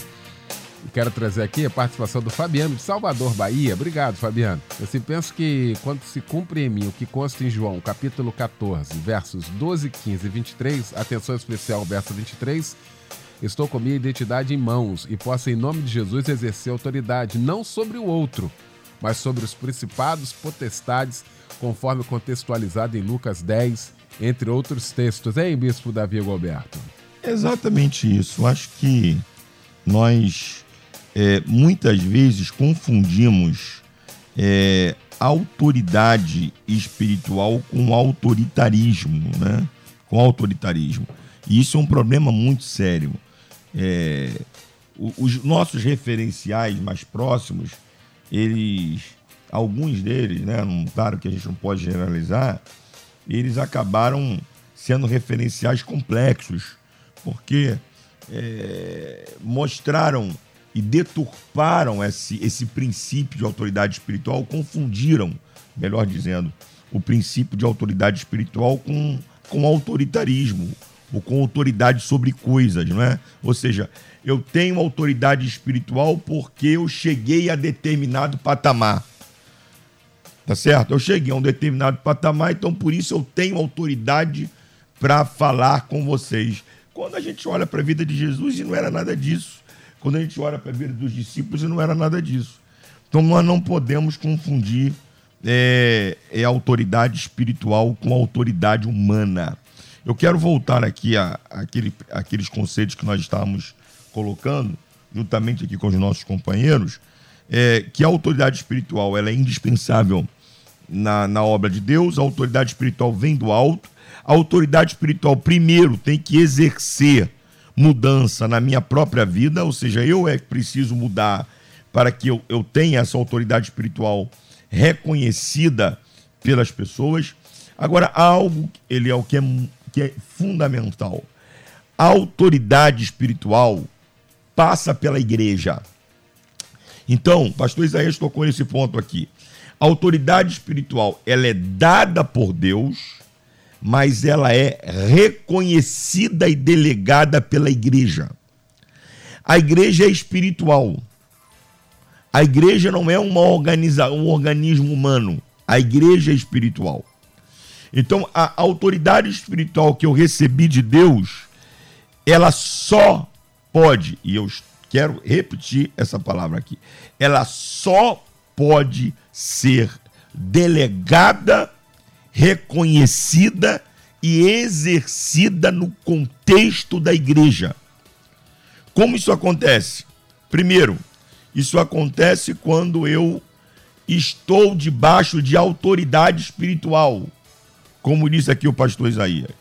quero trazer aqui a participação do Fabiano de Salvador, Bahia. Obrigado, Fabiano. Eu assim, penso que quando se cumpre em mim o que consta em João, capítulo 14, versos 12, 15 e 23, atenção especial verso 23, estou com minha identidade em mãos e posso, em nome de Jesus, exercer autoridade não sobre o outro, mas sobre os principados, potestades, conforme contextualizado em Lucas 10, entre outros textos. Hein, Bispo Davi Gilberto? Exatamente isso. Acho que nós é, muitas vezes confundimos é, autoridade espiritual com autoritarismo, né? Com autoritarismo. E isso é um problema muito sério. É, os nossos referenciais mais próximos, eles, alguns deles, né? Claro que a gente não pode generalizar, eles acabaram sendo referenciais complexos, porque é, mostraram e deturparam esse, esse princípio de autoridade espiritual, confundiram, melhor dizendo, o princípio de autoridade espiritual com, com autoritarismo ou com autoridade sobre coisas, não é? Ou seja, eu tenho autoridade espiritual porque eu cheguei a determinado patamar. Tá certo? Eu cheguei a um determinado patamar, então por isso eu tenho autoridade para falar com vocês. Quando a gente olha para a vida de Jesus, e não era nada disso. Quando a gente olha para a vida dos discípulos, não era nada disso. Então nós não podemos confundir é, é autoridade espiritual com autoridade humana. Eu quero voltar aqui a, a aquele, aqueles conceitos que nós estávamos colocando, juntamente aqui com os nossos companheiros, é, que a autoridade espiritual ela é indispensável na, na obra de Deus, a autoridade espiritual vem do alto, a autoridade espiritual primeiro tem que exercer mudança na minha própria vida, ou seja, eu é que preciso mudar para que eu, eu tenha essa autoridade espiritual reconhecida pelas pessoas. Agora, algo, ele é o que é, que é fundamental. A autoridade espiritual passa pela igreja. Então, pastor Isaías tocou nesse ponto aqui. A autoridade espiritual, ela é dada por Deus, mas ela é reconhecida e delegada pela igreja. A igreja é espiritual. A igreja não é uma organiza um organismo humano. A igreja é espiritual. Então, a autoridade espiritual que eu recebi de Deus, ela só pode, e eu quero repetir essa palavra aqui, ela só pode ser delegada reconhecida e exercida no contexto da igreja. Como isso acontece? Primeiro, isso acontece quando eu estou debaixo de autoridade espiritual, como disse aqui o pastor Isaías.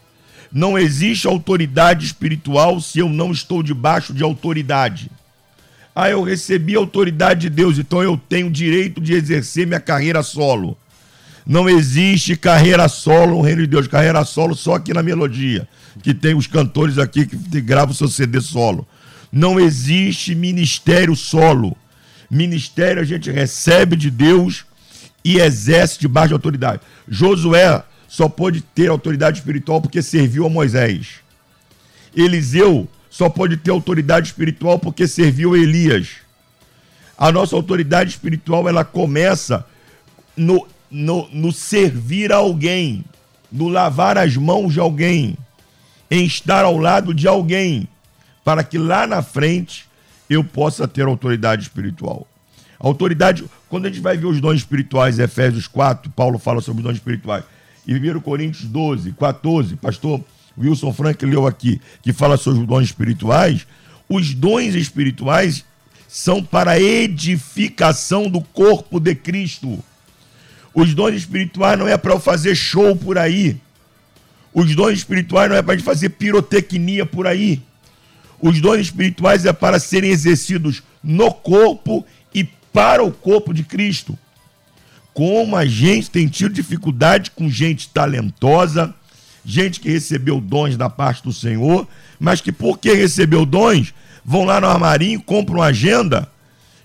Não existe autoridade espiritual se eu não estou debaixo de autoridade. Ah, eu recebi a autoridade de Deus, então eu tenho direito de exercer minha carreira solo. Não existe carreira solo no reino de Deus, carreira solo só aqui na melodia, que tem os cantores aqui que gravam seu CD solo. Não existe ministério solo. Ministério a gente recebe de Deus e exerce debaixo de autoridade. Josué só pôde ter autoridade espiritual porque serviu a Moisés. Eliseu só pode ter autoridade espiritual porque serviu a Elias. A nossa autoridade espiritual ela começa no, no, no servir a alguém, no lavar as mãos de alguém, em estar ao lado de alguém, para que lá na frente eu possa ter autoridade espiritual. Autoridade, quando a gente vai ver os dons espirituais, Efésios 4, Paulo fala sobre os dons espirituais. E 1 Coríntios 12, 14, pastor Wilson Frank leu aqui, que fala sobre os dons espirituais. Os dons espirituais são para edificação do corpo de Cristo. Os dons espirituais não é para eu fazer show por aí. Os dons espirituais não é para a gente fazer pirotecnia por aí. Os dons espirituais é para serem exercidos no corpo e para o corpo de Cristo. Como a gente tem tido dificuldade com gente talentosa, gente que recebeu dons da parte do Senhor, mas que porque recebeu dons, vão lá no armarinho, compram uma agenda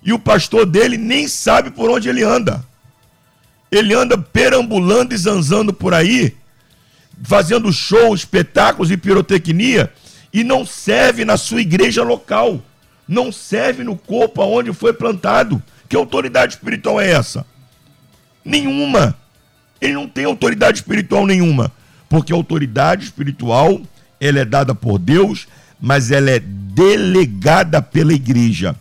e o pastor dele nem sabe por onde ele anda. Ele anda perambulando e zanzando por aí, fazendo shows, espetáculos e pirotecnia e não serve na sua igreja local, não serve no corpo aonde foi plantado. Que autoridade espiritual é essa? Nenhuma. Ele não tem autoridade espiritual nenhuma, porque a autoridade espiritual ela é dada por Deus, mas ela é delegada pela igreja.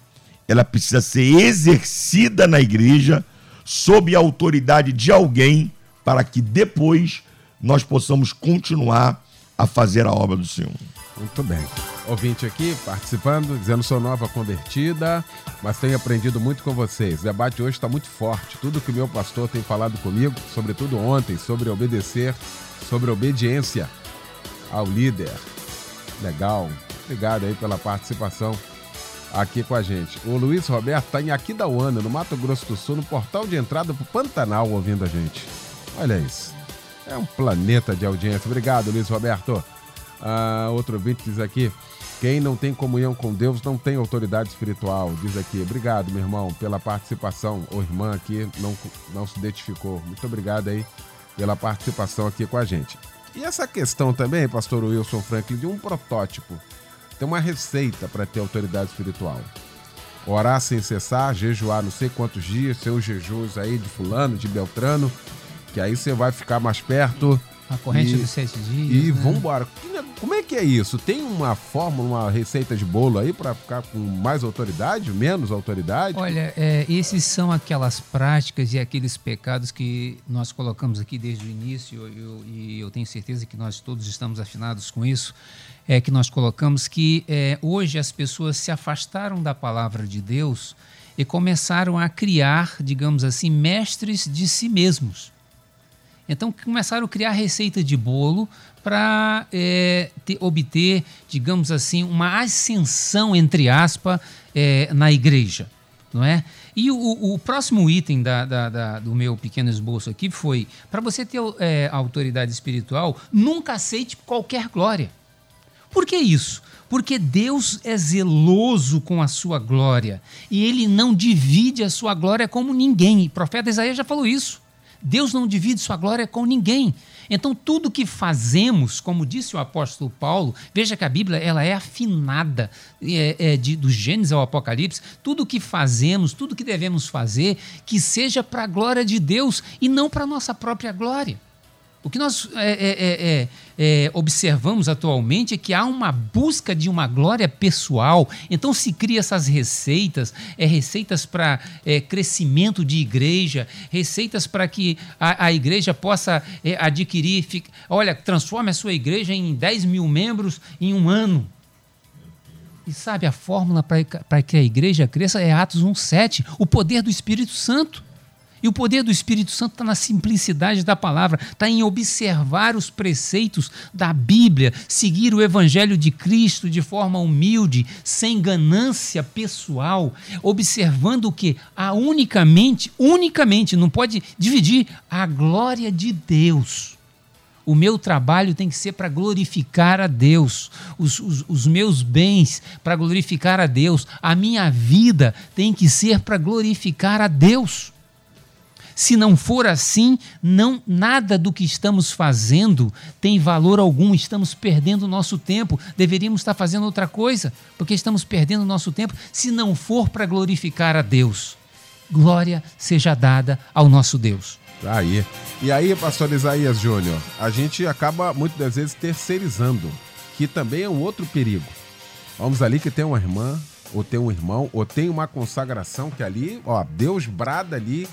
Ela precisa ser exercida na igreja sob a autoridade de alguém para que depois nós possamos continuar a fazer a obra do Senhor. Muito bem. Ouvinte aqui participando, dizendo sou nova convertida, mas tenho aprendido muito com vocês. O debate hoje está muito forte. Tudo que o meu pastor tem falado comigo, sobretudo ontem, sobre obedecer, sobre obediência ao líder. Legal. Obrigado aí pela participação aqui com a gente. O Luiz Roberto está em Aquidauana, no Mato Grosso do Sul, no portal de entrada para o Pantanal, ouvindo a gente. Olha isso. É um planeta de audiência. Obrigado, Luiz Roberto. Ah, outro vídeo diz aqui: quem não tem comunhão com Deus não tem autoridade espiritual. Diz aqui: obrigado, meu irmão, pela participação. O irmã aqui não, não se identificou. Muito obrigado aí pela participação aqui com a gente. E essa questão também, pastor Wilson Franklin, de um protótipo. Tem uma receita para ter autoridade espiritual. Orar sem cessar, jejuar não sei quantos dias, seus jejuns aí de fulano, de Beltrano, que aí você vai ficar mais perto a corrente E- dos sete dias. e né? vambora. Como é que é isso? Tem uma fórmula, uma receita de bolo aí para ficar com mais autoridade, menos autoridade? Olha, é, esses são aquelas práticas e aqueles pecados que nós colocamos aqui desde o início, eu- e eu tenho certeza que nós todos estamos afinados com isso, é que nós colocamos que é, hoje as pessoas se afastaram da palavra de Deus e começaram a criar, digamos assim, mestres de si mesmos. Então começaram a criar receita de bolo para obter, digamos assim, uma ascensão, entre aspas, eh, na igreja. Não é? E o, o próximo item da- da- da- do meu pequeno esboço aqui foi: para você ter eh, autoridade espiritual, nunca aceite qualquer glória. Por que isso? Porque Deus é zeloso com a sua glória e ele não divide a sua glória como ninguém. O profeta Isaías já falou isso. Deus não divide sua glória com ninguém. Então, tudo que fazemos, como disse o apóstolo Paulo, veja que a Bíblia ela é afinada é, é, de, do Gênesis ao Apocalipse. Tudo que fazemos, tudo que devemos fazer, que seja para a glória de Deus e não para a nossa própria glória. O que nós é, é, é, é, é, observamos atualmente é que há uma busca de uma glória pessoal. Então se cria essas receitas, é, receitas para crescimento de igreja, receitas para que a, a igreja possa adquirir. fica- olha, transforme a sua igreja em 10 mil membros em um ano. E sabe, a fórmula para que a igreja cresça é Atos 1,7, o poder do Espírito Santo. E o poder do Espírito Santo está na simplicidade da palavra, está em observar os preceitos da Bíblia, seguir o Evangelho de Cristo de forma humilde, sem ganância pessoal, observando o que? A unicamente, unicamente, não pode dividir, a glória de Deus. O meu trabalho tem que ser para glorificar a Deus, os, os, os meus bens para glorificar a Deus, a minha vida tem que ser para glorificar a Deus. Se não for assim, não nada do que estamos fazendo tem valor algum, estamos perdendo o nosso tempo. Deveríamos estar fazendo outra coisa, porque estamos perdendo o nosso tempo se não for para glorificar a Deus. Glória seja dada ao nosso Deus. Tá aí. E aí, pastor Isaías Júnior, a gente acaba muitas vezes terceirizando, que também é um outro perigo. Vamos ali que tem uma irmã, ou tem um irmão, ou tem uma consagração que ali, ó, Deus brada ali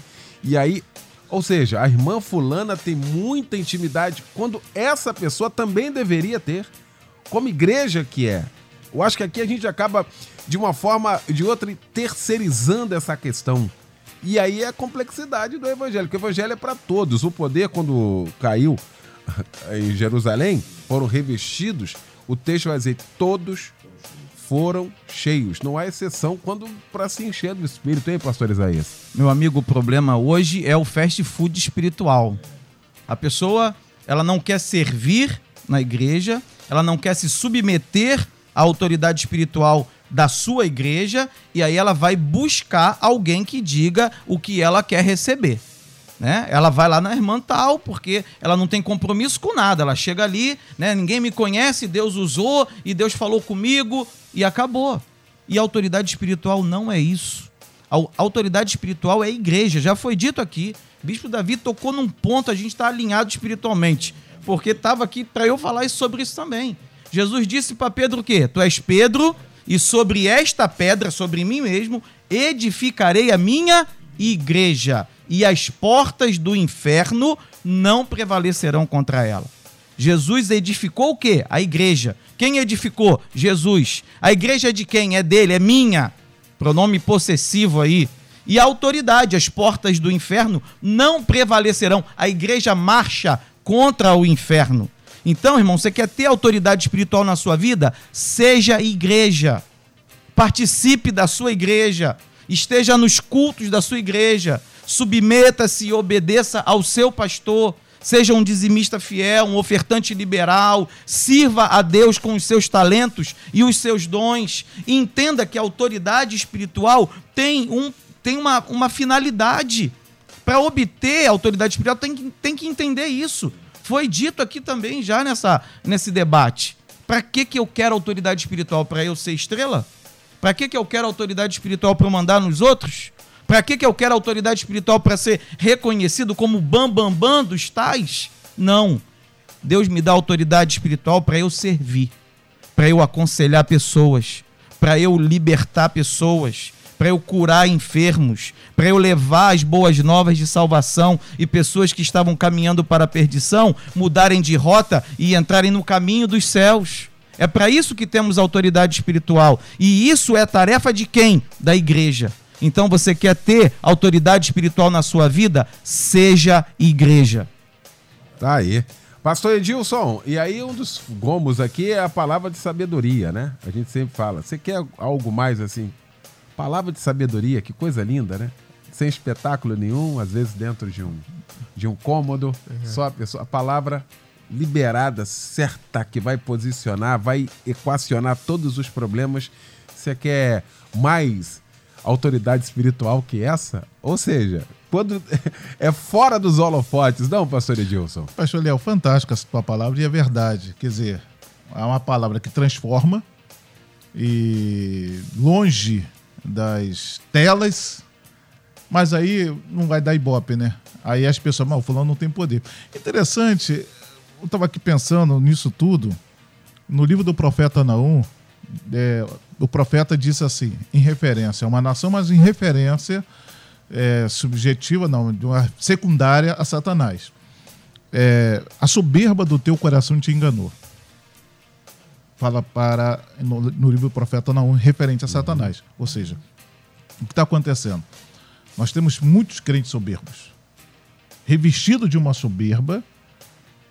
e aí, ou seja, a irmã fulana tem muita intimidade quando essa pessoa também deveria ter, como igreja que é. Eu acho que aqui a gente acaba de uma forma de outra terceirizando essa questão. E aí é a complexidade do evangelho, que o evangelho é para todos. O poder quando caiu em Jerusalém, foram revestidos, o texto vai dizer todos foram cheios. Não há exceção quando para se encher do Espírito, hein, pastor Isaías? Meu amigo, o problema hoje é o fast food espiritual. A pessoa, ela não quer servir na igreja, ela não quer se submeter à autoridade espiritual da sua igreja e aí ela vai buscar alguém que diga o que ela quer receber. Né? Ela vai lá na irmã tal, porque ela não tem compromisso com nada. Ela chega ali, né? ninguém me conhece, Deus usou e Deus falou comigo e acabou. E a autoridade espiritual não é isso. A autoridade espiritual é a igreja, já foi dito aqui. Bispo Davi tocou num ponto, a gente está alinhado espiritualmente, porque estava aqui para eu falar sobre isso também. Jesus disse para Pedro o quê? Tu és Pedro, e sobre esta pedra, sobre mim mesmo, edificarei a minha igreja e as portas do inferno não prevalecerão contra ela. Jesus edificou o quê? A igreja. Quem edificou? Jesus. A igreja é de quem? É dele, é minha. Pronome possessivo aí. E a autoridade, as portas do inferno não prevalecerão. A igreja marcha contra o inferno. Então, irmão, você quer ter autoridade espiritual na sua vida? Seja igreja. Participe da sua igreja. Esteja nos cultos da sua igreja submeta-se e obedeça ao seu pastor. Seja um dizimista fiel, um ofertante liberal, sirva a Deus com os seus talentos e os seus dons. E entenda que a autoridade espiritual tem, um, tem uma, uma finalidade. Para obter a autoridade espiritual, tem que, tem que entender isso. Foi dito aqui também já nessa, nesse debate. Para que, que eu quero autoridade espiritual? Para eu ser estrela? Para que, que eu quero autoridade espiritual para mandar nos outros? Para que, que eu quero autoridade espiritual para ser reconhecido como bambambam bam, bam dos tais? Não. Deus me dá autoridade espiritual para eu servir, para eu aconselhar pessoas, para eu libertar pessoas, para eu curar enfermos, para eu levar as boas novas de salvação e pessoas que estavam caminhando para a perdição mudarem de rota e entrarem no caminho dos céus. É para isso que temos autoridade espiritual. E isso é tarefa de quem? Da igreja. Então você quer ter autoridade espiritual na sua vida? Seja igreja. Tá aí. Pastor Edilson, e aí um dos gomos aqui é a palavra de sabedoria, né? A gente sempre fala. Você quer algo mais assim? Palavra de sabedoria, que coisa linda, né? Sem espetáculo nenhum, às vezes dentro de um, de um cômodo, uhum. só a pessoa, a palavra liberada, certa, que vai posicionar, vai equacionar todos os problemas. Você quer mais autoridade espiritual que essa? Ou seja, quando é fora dos holofotes, não, pastor Edilson? Pastor Léo, fantástica a sua palavra e é verdade. Quer dizer, é uma palavra que transforma e longe das telas, mas aí não vai dar ibope, né? Aí as pessoas, mas o fulano não tem poder. Interessante, eu estava aqui pensando nisso tudo, no livro do profeta Naum, é, o profeta disse assim, em referência a uma nação, mas em referência é, subjetiva, não, de uma secundária a Satanás. É, a soberba do teu coração te enganou. Fala para no, no livro do profeta não referente a Satanás. Ou seja, o que está acontecendo? Nós temos muitos crentes soberbos, revestido de uma soberba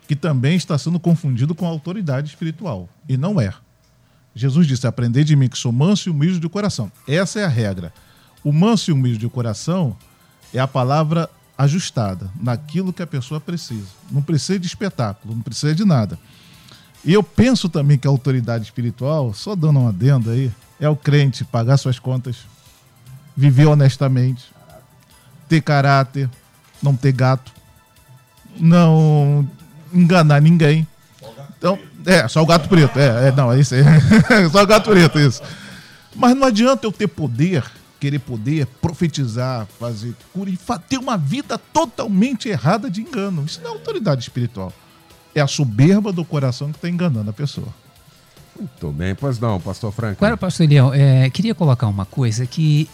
que também está sendo confundido com a autoridade espiritual. E não é. Jesus disse: Aprendei de mim que sou manso e humilde de coração. Essa é a regra. O manso e humilde de coração é a palavra ajustada naquilo que a pessoa precisa. Não precisa de espetáculo, não precisa de nada. E eu penso também que a autoridade espiritual, só dando uma adenda aí, é o crente pagar suas contas, viver honestamente, ter caráter, não ter gato, não enganar ninguém. Então, é, só o gato preto. É, é não, é isso aí. só o gato preto, isso. Mas não adianta eu ter poder, querer poder, profetizar, fazer cura e ter uma vida totalmente errada de engano. Isso não é autoridade espiritual. É a soberba do coração que está enganando a pessoa. Muito bem, pois não, pastor Frank. Agora, pastor Eliel, é, queria colocar uma coisa que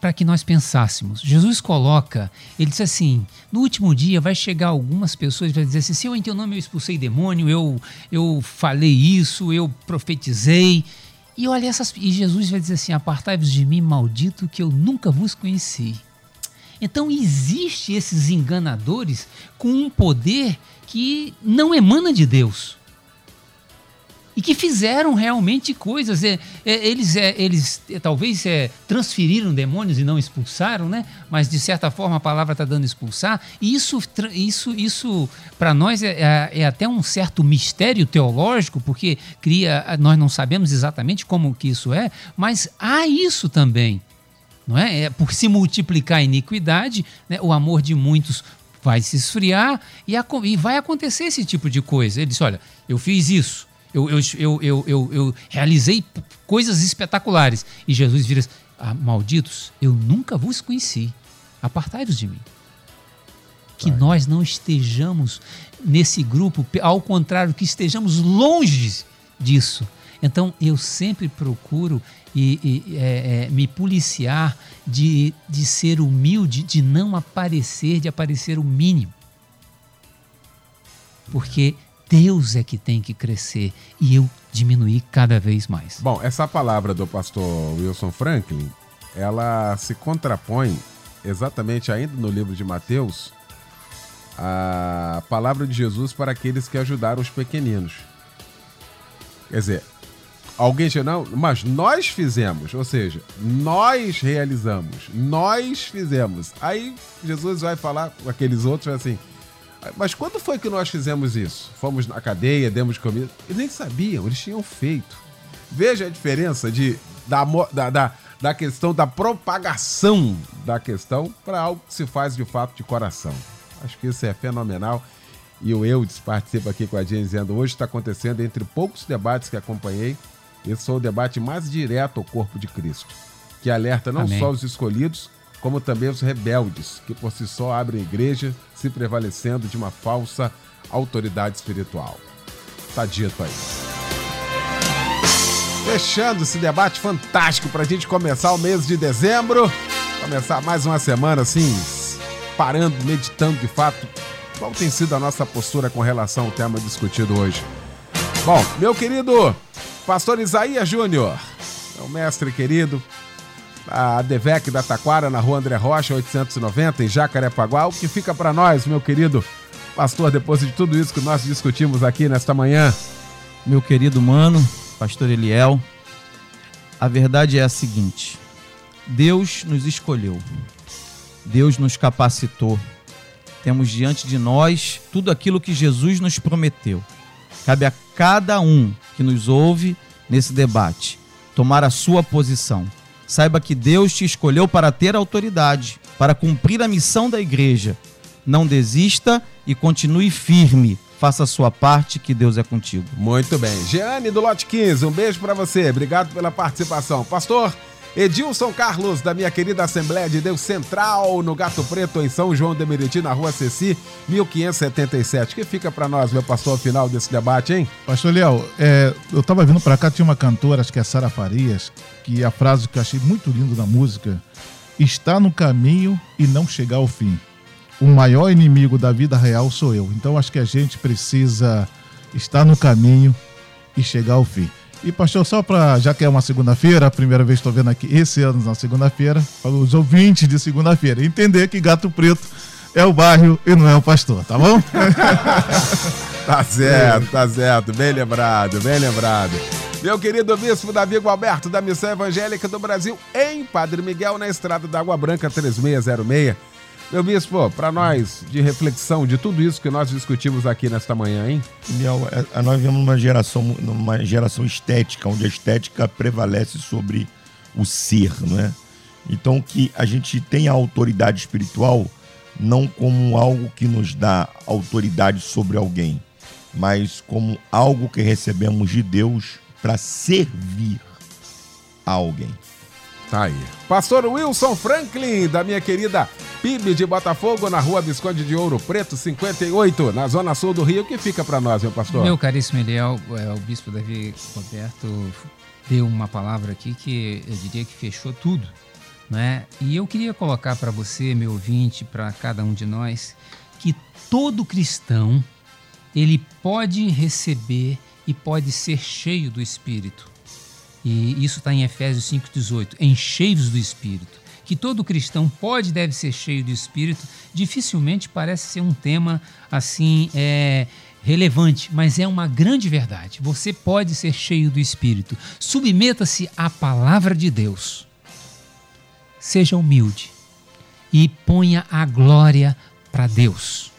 para que nós pensássemos. Jesus coloca, ele diz assim: no último dia vai chegar algumas pessoas e vai dizer assim: se eu em teu nome eu expulsei demônio, eu, eu falei isso, eu profetizei. E olha essas. E Jesus vai dizer assim: apartai-vos de mim, maldito, que eu nunca vos conheci. Então existe esses enganadores com um poder que não emana de Deus e que fizeram realmente coisas. É, é, eles, é, eles é, talvez é, transferiram demônios e não expulsaram, né? Mas de certa forma a palavra está dando expulsar. E isso, isso, isso para nós é, é, até um certo mistério teológico, porque cria, nós não sabemos exatamente como que isso é, mas há isso também. Não é por se multiplicar a iniquidade, né? o amor de muitos vai se esfriar e, a, e vai acontecer esse tipo de coisa. Ele disse: Olha, eu fiz isso eu, eu, eu, eu, eu, eu realizei coisas espetaculares. E Jesus vira assim, ah, malditos, eu nunca vos conheci. Apartai-vos de mim. Que Vai. nós não estejamos nesse grupo, ao contrário, que estejamos longe disso. Então eu sempre procuro e, e é, é, me policiar de, de ser humilde, de não aparecer, de aparecer o mínimo. Porque Deus é que tem que crescer e eu diminuir cada vez mais. Bom, essa palavra do pastor Wilson Franklin, ela se contrapõe exatamente ainda no livro de Mateus a palavra de Jesus para aqueles que ajudaram os pequeninos. Quer dizer, alguém diz, não, mas nós fizemos, ou seja, nós realizamos, nós fizemos. Aí Jesus vai falar com aqueles outros assim, mas quando foi que nós fizemos isso? Fomos na cadeia, demos comida. Eles nem sabiam, eles tinham feito. Veja a diferença de, da, da, da, da questão da propagação da questão para algo que se faz de fato de coração. Acho que isso é fenomenal. E o Eudes participa aqui com a gente dizendo: hoje está acontecendo entre poucos debates que acompanhei. Esse foi o debate mais direto ao corpo de Cristo, que alerta não Amém. só os escolhidos, como também os rebeldes, que por si só abrem igreja, se prevalecendo de uma falsa autoridade espiritual. Tá dito aí. Fechando esse debate fantástico para a gente começar o mês de dezembro, começar mais uma semana assim, parando, meditando de fato qual tem sido a nossa postura com relação ao tema discutido hoje. Bom, meu querido pastor Isaías Júnior, meu mestre querido, a Devec da Taquara, na rua André Rocha, 890, em Jacarepaguá. O que fica para nós, meu querido pastor, depois de tudo isso que nós discutimos aqui nesta manhã? Meu querido mano, pastor Eliel, a verdade é a seguinte: Deus nos escolheu, Deus nos capacitou, temos diante de nós tudo aquilo que Jesus nos prometeu. Cabe a cada um que nos ouve nesse debate tomar a sua posição Saiba que Deus te escolheu para ter autoridade, para cumprir a missão da igreja. Não desista e continue firme. Faça a sua parte, que Deus é contigo. Muito bem. Jeane do Lote 15, um beijo para você. Obrigado pela participação. Pastor, Edilson Carlos, da minha querida Assembleia de Deus Central, no Gato Preto, em São João de Meriti, na rua Ceci, 1577. que fica para nós, meu pastor, final desse debate, hein? Pastor Léo, é, eu tava vindo para cá, tinha uma cantora, acho que é Sara Farias, que a frase que eu achei muito lindo da música, está no caminho e não chegar ao fim. O maior inimigo da vida real sou eu. Então acho que a gente precisa estar no caminho e chegar ao fim. E, pastor, só para, já que é uma segunda-feira, a primeira vez que estou vendo aqui esse ano na segunda-feira, para os ouvintes de segunda-feira, entender que Gato Preto é o bairro e não é o pastor, tá bom? Tá certo, tá certo. Bem lembrado, bem lembrado. Meu querido bispo Davi Gualberto, da Missão Evangélica do Brasil, em Padre Miguel, na Estrada da Água Branca 3606. Meu bispo, para nós, de reflexão de tudo isso que nós discutimos aqui nesta manhã, hein? Eliel, é- nós vivemos numa geração, numa geração estética, onde a estética prevalece sobre o ser, não é? Então que a gente tem a autoridade espiritual não como algo que nos dá autoridade sobre alguém, mas como algo que recebemos de Deus para servir a alguém. Tá aí. Pastor Wilson Franklin, da minha querida PIB de Botafogo, na rua Visconde de Ouro Preto, 58, na zona sul do Rio. Que fica para nós, meu pastor? Meu caríssimo Eliel, é, o bispo Davi Roberto deu uma palavra aqui que eu diria que fechou tudo. Né? E eu queria colocar para você, meu ouvinte, para cada um de nós, que todo cristão ele pode receber e pode ser cheio do Espírito. E isso está em Efésios 5,18. Encheios do Espírito. Que todo cristão pode e deve ser cheio do Espírito. Dificilmente parece ser um tema assim é, relevante, mas é uma grande verdade. Você pode ser cheio do Espírito. Submeta-se à palavra de Deus. Seja humilde e ponha a glória para Deus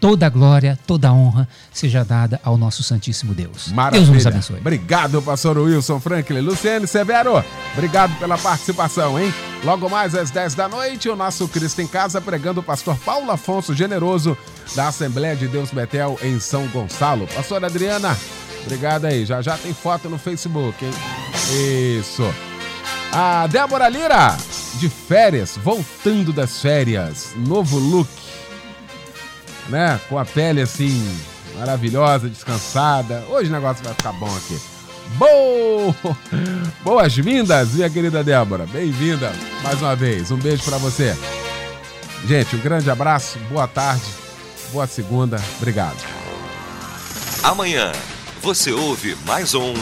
toda a glória, toda a honra seja dada ao nosso Santíssimo Deus. Maravilha. Deus nos abençoe. Obrigado, pastor Wilson Franklin. Luciane Severo, obrigado pela participação, hein? Logo mais às 10 da noite, o nosso Cristo em Casa pregando o pastor Paulo Afonso Generoso, da Assembleia de Deus Betel, em São Gonçalo. Pastor Adriana, obrigado aí. Já já tem foto no Facebook, hein? Isso. A Débora Lira, de férias, voltando das férias. Novo look né? Com a pele assim, maravilhosa, descansada. Hoje o negócio vai ficar bom aqui. Bo... Boas-vindas, minha querida Débora. Bem-vinda mais uma vez. Um beijo para você. Gente, um grande abraço, boa tarde, boa segunda. Obrigado. Amanhã você ouve mais um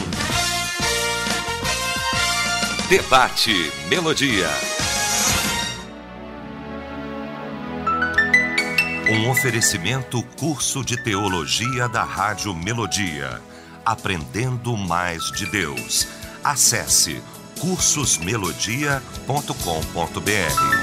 Debate Melodia. Um oferecimento curso de teologia da Rádio Melodia. Aprendendo mais de Deus. Acesse cursosmelodia.com.br.